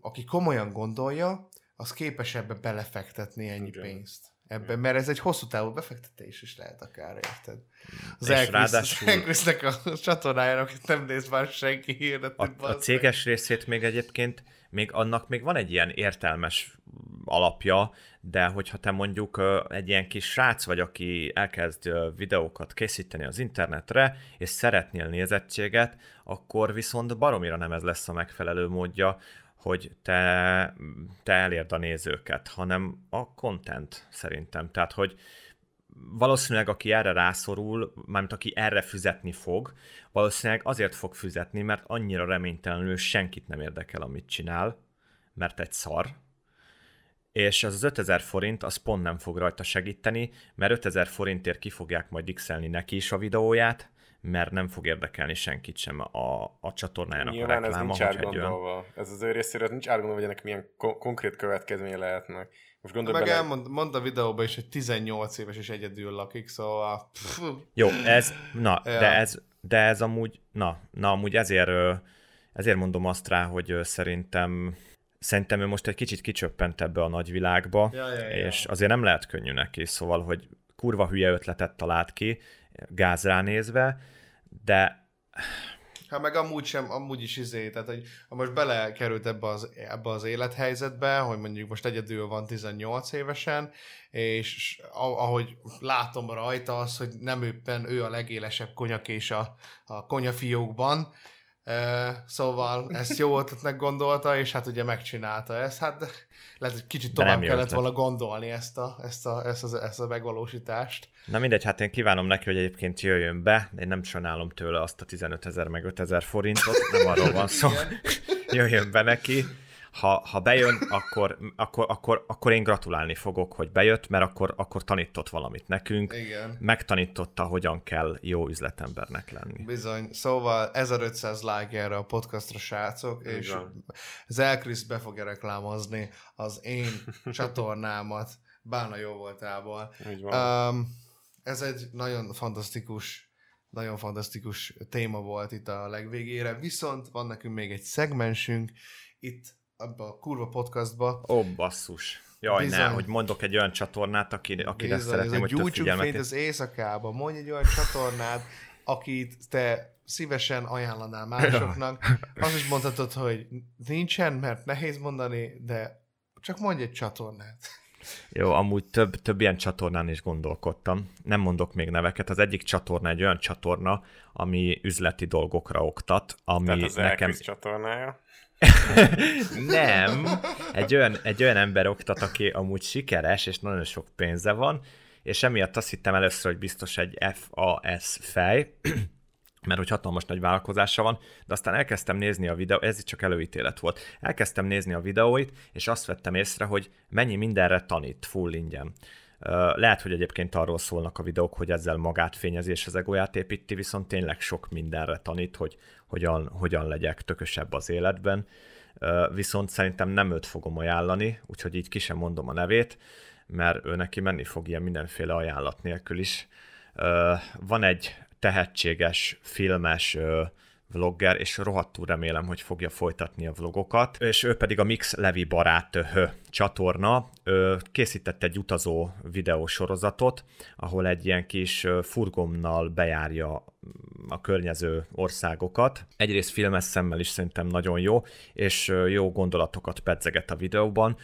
aki komolyan gondolja, az képes ebbe belefektetni ennyi. Igen. pénzt. Ebben, mert ez egy hosszú távú befektetés is lehet akár, érted? Az Elkrisznek a csatornájának nem néz már senki hirdetni. A, a céges részét még egyébként, még annak még van egy ilyen értelmes alapja, de hogyha te mondjuk egy ilyen kis srác vagy, aki elkezd videókat készíteni az internetre, és szeretnél nézettséget, akkor viszont baromira nem ez lesz a megfelelő módja, hogy te, te elérd a nézőket, hanem a content szerintem. Tehát, hogy valószínűleg aki erre rászorul, mármint aki erre fizetni fog, valószínűleg azért fog fizetni, mert annyira reménytelenül senkit nem érdekel, amit csinál, mert egy szar, és az az 5000 forint, az pont nem fog rajta segíteni, mert 5000 forintért ki fogják majd x neki is a videóját, mert nem fog érdekelni senkit sem a, a csatornájának Nyilván a ez rekláma, nincs hogyha egy olyan... Ez az ő részéről nincs átgondolva, hogy ennek milyen ko- konkrét következménye lehetnek. Most gondolj Meg bele, elmond, mondta a videóban is, hogy 18 éves és egyedül lakik, szóval... Pff, Jó, ez, na, Ja. de ez, de ez amúgy, na, na amúgy ezért, ezért mondom azt rá, hogy szerintem, szerintem ő most egy kicsit kicsöppent ebbe a nagyvilágba, Ja, ja, ja. és azért nem lehet könnyű neki, szóval, hogy kurva hülye ötletet talált ki, gáz ránézve, de Hát meg amúgy sem, amúgy is izé, tehát hogy ha most belekerült ebbe az, ebbe az élethelyzetbe, hogy mondjuk most egyedül van 18 évesen, és ahogy látom rajta az, hogy nem éppen ő a legélesebb konyakés a, a konyafiókban, szóval ezt jó ötletnek gondolta, és hát ugye megcsinálta ezt, hát lehet, hogy kicsit tovább kellett ötlet. volna gondolni ezt a, ezt a, ezt a, ezt a megvalósítást. Na mindegy, hát én kívánom neki, hogy egyébként jöjjön be, én nem sajnálom tőle azt a 15 ezer meg 5 ezer forintot, nem arról van szó, jöjjön be neki, ha, ha bejön, akkor, akkor, akkor, akkor én gratulálni fogok, hogy bejött, mert akkor, akkor tanított valamit nekünk. Igen. Megtanította, hogyan kell jó üzletembernek lenni. Bizony. Szóval 1500 like erre a podcastra, srácok, Így és van. Zelkris be fogja reklámozni az én csatornámat Bána jó voltából. Um, ez egy nagyon fantasztikus nagyon fantasztikus téma volt itt a legvégére, viszont van nekünk még egy szegmensünk itt abba a kurva podcastba. Ó, basszus. Jaj, Bizony. ne, hogy mondok egy olyan csatornát, aki, akire Bizony, szeretném, ez hogy több figyelmet... fényt az éjszakába. Mondj egy olyan csatornát, akit te szívesen ajánlanál másoknak. Azt is mondhatod, hogy nincsen, mert nehéz mondani, de csak mondj egy csatornát. Jó, amúgy több, több ilyen csatornán is gondolkodtam. Nem mondok még neveket. Az egyik csatorna egy olyan csatorna, ami üzleti dolgokra oktat, ami Tehát az nekem... nekem... csatornája. Nem, egy olyan, egy olyan ember oktat, aki amúgy sikeres, és nagyon sok pénze van, és emiatt azt hittem először, hogy biztos egy FAS fej, mert hogy hatalmas nagy vállalkozása van, de aztán elkezdtem nézni a videó, ez itt csak előítélet volt, elkezdtem nézni a videóit, és azt vettem észre, hogy mennyi mindenre tanít full ingyen. Lehet, hogy egyébként arról szólnak a videók, hogy ezzel magát fényezi és az egóját építi, viszont tényleg sok mindenre tanít, hogy hogyan, hogyan legyek tökösebb az életben. Viszont szerintem nem őt fogom ajánlani, úgyhogy így ki sem mondom a nevét, mert ő neki menni fog ilyen mindenféle ajánlat nélkül is. Van egy tehetséges, filmes vlogger, és rohadtul remélem, hogy fogja folytatni a vlogokat, és ő pedig a Mix Levi barát ö, csatorna, ö, készített egy utazó videósorozatot, ahol egy ilyen kis ö, furgonnal bejárja a környező országokat. Egyrészt filmes szemmel is szerintem nagyon jó, és jó gondolatokat pedzeget a videóban,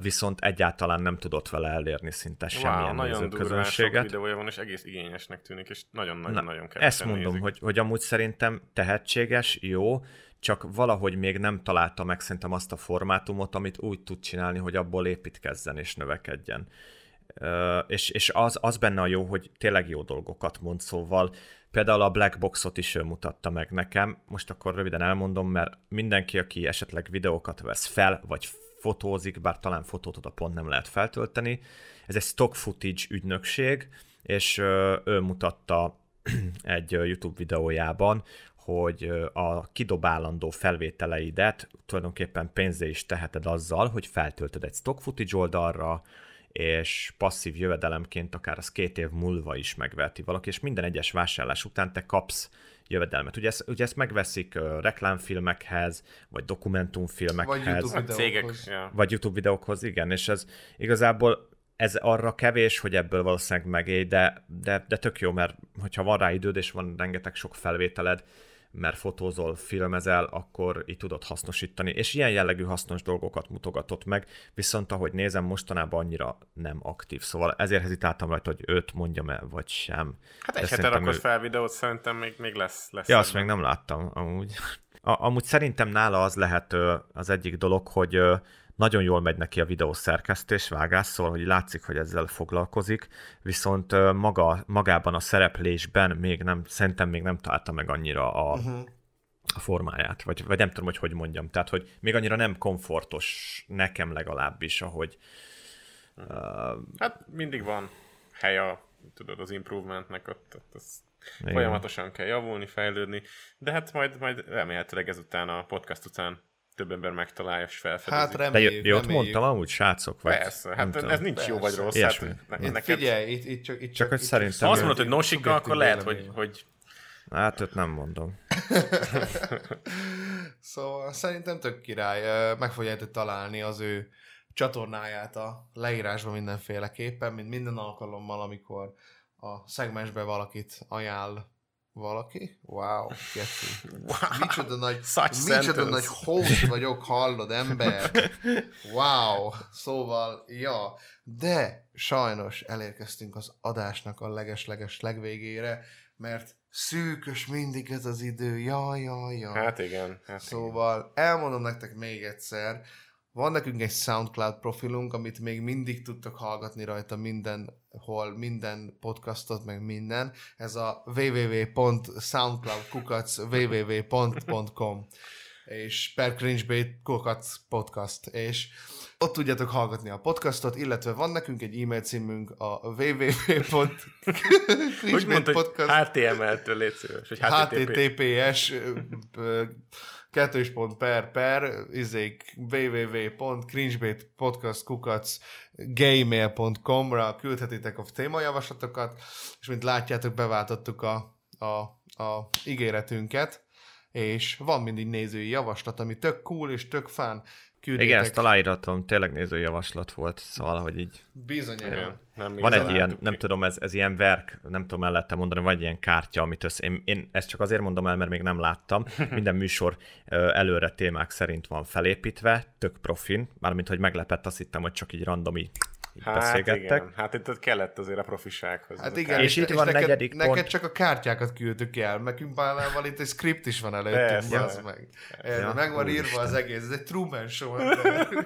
viszont egyáltalán nem tudott vele elérni szinte semmilyen wow, nagyon durván sok nézőközönséget. videója van, és egész igényesnek tűnik, és nagyon-nagyon-nagyon Na, ezt mondom, nézik. hogy, hogy amúgy szerintem tehetséges, jó, csak valahogy még nem találta meg szerintem azt a formátumot, amit úgy tud csinálni, hogy abból építkezzen és növekedjen. Ö, és, és az, az benne a jó, hogy tényleg jó dolgokat mond, szóval például a Black Boxot is ő mutatta meg nekem, most akkor röviden elmondom, mert mindenki, aki esetleg videókat vesz fel, vagy fotózik, bár talán fotót oda pont nem lehet feltölteni, ez egy stock footage ügynökség, és ő mutatta egy YouTube videójában, hogy a kidobálandó felvételeidet tulajdonképpen pénzé is teheted azzal, hogy feltöltöd egy stock footage oldalra, és passzív jövedelemként akár az két év múlva is megveheti valaki, és minden egyes vásárlás után te kapsz jövedelmet. Ugye ezt, ugye ezt megveszik reklámfilmekhez, vagy dokumentumfilmekhez, Vagy YouTube cégek, videókhoz. ja. vagy YouTube videókhoz, igen, és ez igazából ez arra kevés, hogy ebből valószínűleg megélj, de, de, de tök jó, mert hogyha van rá időd, és van rengeteg sok felvételed, mert fotózol, filmezel, akkor így tudod hasznosítani. És ilyen jellegű hasznos dolgokat mutogatott meg, viszont ahogy nézem, mostanában annyira nem aktív. Szóval ezért hezitáltam rajta, hogy őt mondjam el, vagy sem. Hát egy hete rakott ő- fel videót, szerintem még, még lesz. lesz Ja, azt még nem láttam amúgy. A, amúgy szerintem nála az lehet az egyik dolog, hogy nagyon jól megy neki a videó szerkesztés, vágás, szóval, hogy látszik, hogy ezzel foglalkozik, viszont maga, magában a szereplésben még nem, szerintem még nem találta meg annyira a, uh-huh. a formáját, vagy, vagy nem tudom, hogy hogy mondjam, tehát, hogy még annyira nem komfortos nekem legalábbis, ahogy uh, Hát mindig van hely a, tudod, az improvementnek, ott, ott az Igen. folyamatosan kell javulni, fejlődni, de hát majd, majd remélhetőleg ezután a podcast után több ember megtalálja és felfedezi. Hát de reméljük, jó, jót reméljük. mondtam amúgy, srácok? Vagy, Persze, hát tudom. ez nincs jó vagy rossz. Ilyesmi. Hát, ne, Itt neked, figyelj, itt, itt csak... Itt Csak hogy itt szerintem- ha azt Jó. mondod, hogy no sika, Szubjektív akkor lehet, hogy, hogy Hát őt nem mondom. Szóval szerintem tök király. Meg fogjátok találni az ő csatornáját a leírásban mindenféleképpen, mint minden alkalommal, amikor a szegmensbe valakit ajánl valaki. Wow, Geci. wow, Micsoda nagy, Such micsoda sentence. nagy host vagyok, hallod, ember. Wow. Szóval, ja. De sajnos elérkeztünk az adásnak a leges-leges legvégére, mert szűkös mindig ez az idő. Ja, ja, ja. hát igen. Hát Szóval elmondom nektek még egyszer, van nekünk egy SoundCloud profilunk, amit még mindig tudtok hallgatni rajta mindenhol, minden podcastot, meg minden. Ez a www.soundcloudkukac www.com és per cringebait kukac podcast, és ott tudjátok hallgatni a podcastot, illetve van nekünk egy e-mail címünk a www. Úgy mondta, podcast. HTML-től légy szíves, hogy HTTPS kettős pont per per izék www.cringebait.podcast gmail.com-ra küldhetitek a témajavaslatokat, és mint látjátok, beváltottuk a, a, a ígéretünket, és van mindig nézői javaslat, ami tök cool és tök fán. Küldjétek. Igen, ezt aláíratom, tényleg néző javaslat volt, szóval, hogy így... Bizonyára. Nem, van egy ilyen, nem tudom, ez, ez ilyen verk, nem tudom mellette mondani, vagy ilyen kártya, amit össze, én, én ezt csak azért mondom el, mert még nem láttam. Minden műsor előre témák szerint van felépítve, tök profin, mármint, hogy meglepett, azt hittem, hogy csak így hát beszélgettek. Igen. Hát itt kellett azért a profisághoz. Hát igen, és, és itt van neked, negyedik neked pont. csak a kártyákat küldtük el, nekünk Bálával itt egy script is van előttünk, az meg. Ja, meg van írva az egész, ez egy Truman Show.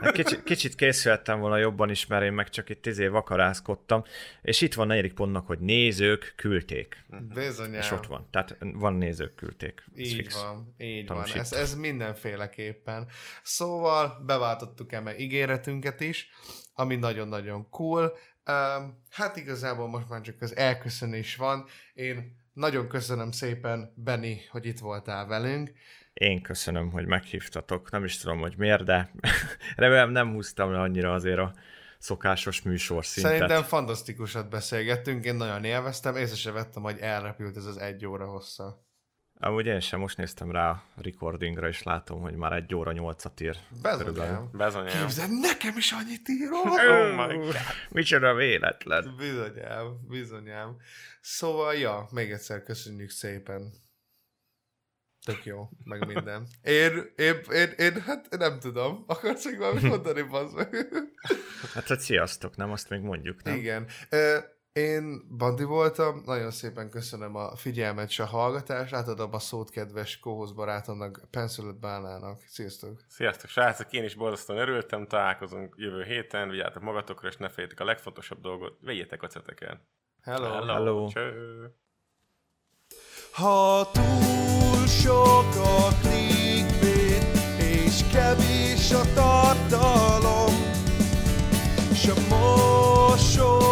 hát kicsit, kicsit készültem volna jobban is, mert én meg csak itt izé vakarázkodtam, és itt van negyedik pontnak, hogy nézők küldték. Bizonyám. És ott van, tehát van nézők küldték. Ez így fix. van, így van, ez, ez mindenféleképpen. Szóval beváltottuk eme ígéretünket is, ami nagyon-nagyon cool. Um, hát igazából most már csak az elköszönés van. Én nagyon köszönöm szépen, Benny, hogy itt voltál velünk. Én köszönöm, hogy meghívtatok. Nem is tudom, hogy miért, de remélem nem húztam le annyira azért a szokásos műsor szintet. Szerintem fantasztikusat beszélgettünk, én nagyon élveztem, észre se vettem, hogy elrepült ez az egy óra hossza. Amúgy én sem most néztem rá a recordingra, és látom, hogy már egy óra nyolcat ír. Bezonyám. Bezonyám. Képzeld, nekem is annyit ír. Oh my God. Micsoda véletlen. Bizonyám, bizonyám. Szóval, ja, még egyszer köszönjük szépen. Tök jó, meg minden. Én, én, én, én hát nem tudom. Akarsz még valamit mondani, bazd Hát, hogy sziasztok, nem? Azt még mondjuk, nem? Igen. Én Bandi voltam, nagyon szépen köszönöm a figyelmet és a hallgatást, átadom a szót kedves kóhoz barátomnak, Penciled Bánának. Sziasztok! Sziasztok, srácok! Én is borzasztóan örültem, találkozunk jövő héten, vigyátok magatokra, és ne féljetek a legfontosabb dolgot, vegyétek a ceteket. Hello! Hello! Hello. Cső. Ha túl sok a clickbait, és kevés a tartalom, s a mosoly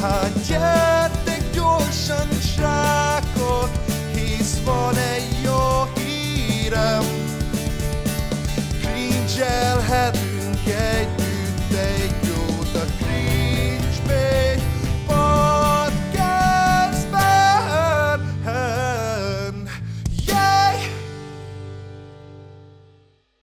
Hát gyertek gyorsan, srákok, hisz van egy jó hírem. Cringe-elhetünk együtt,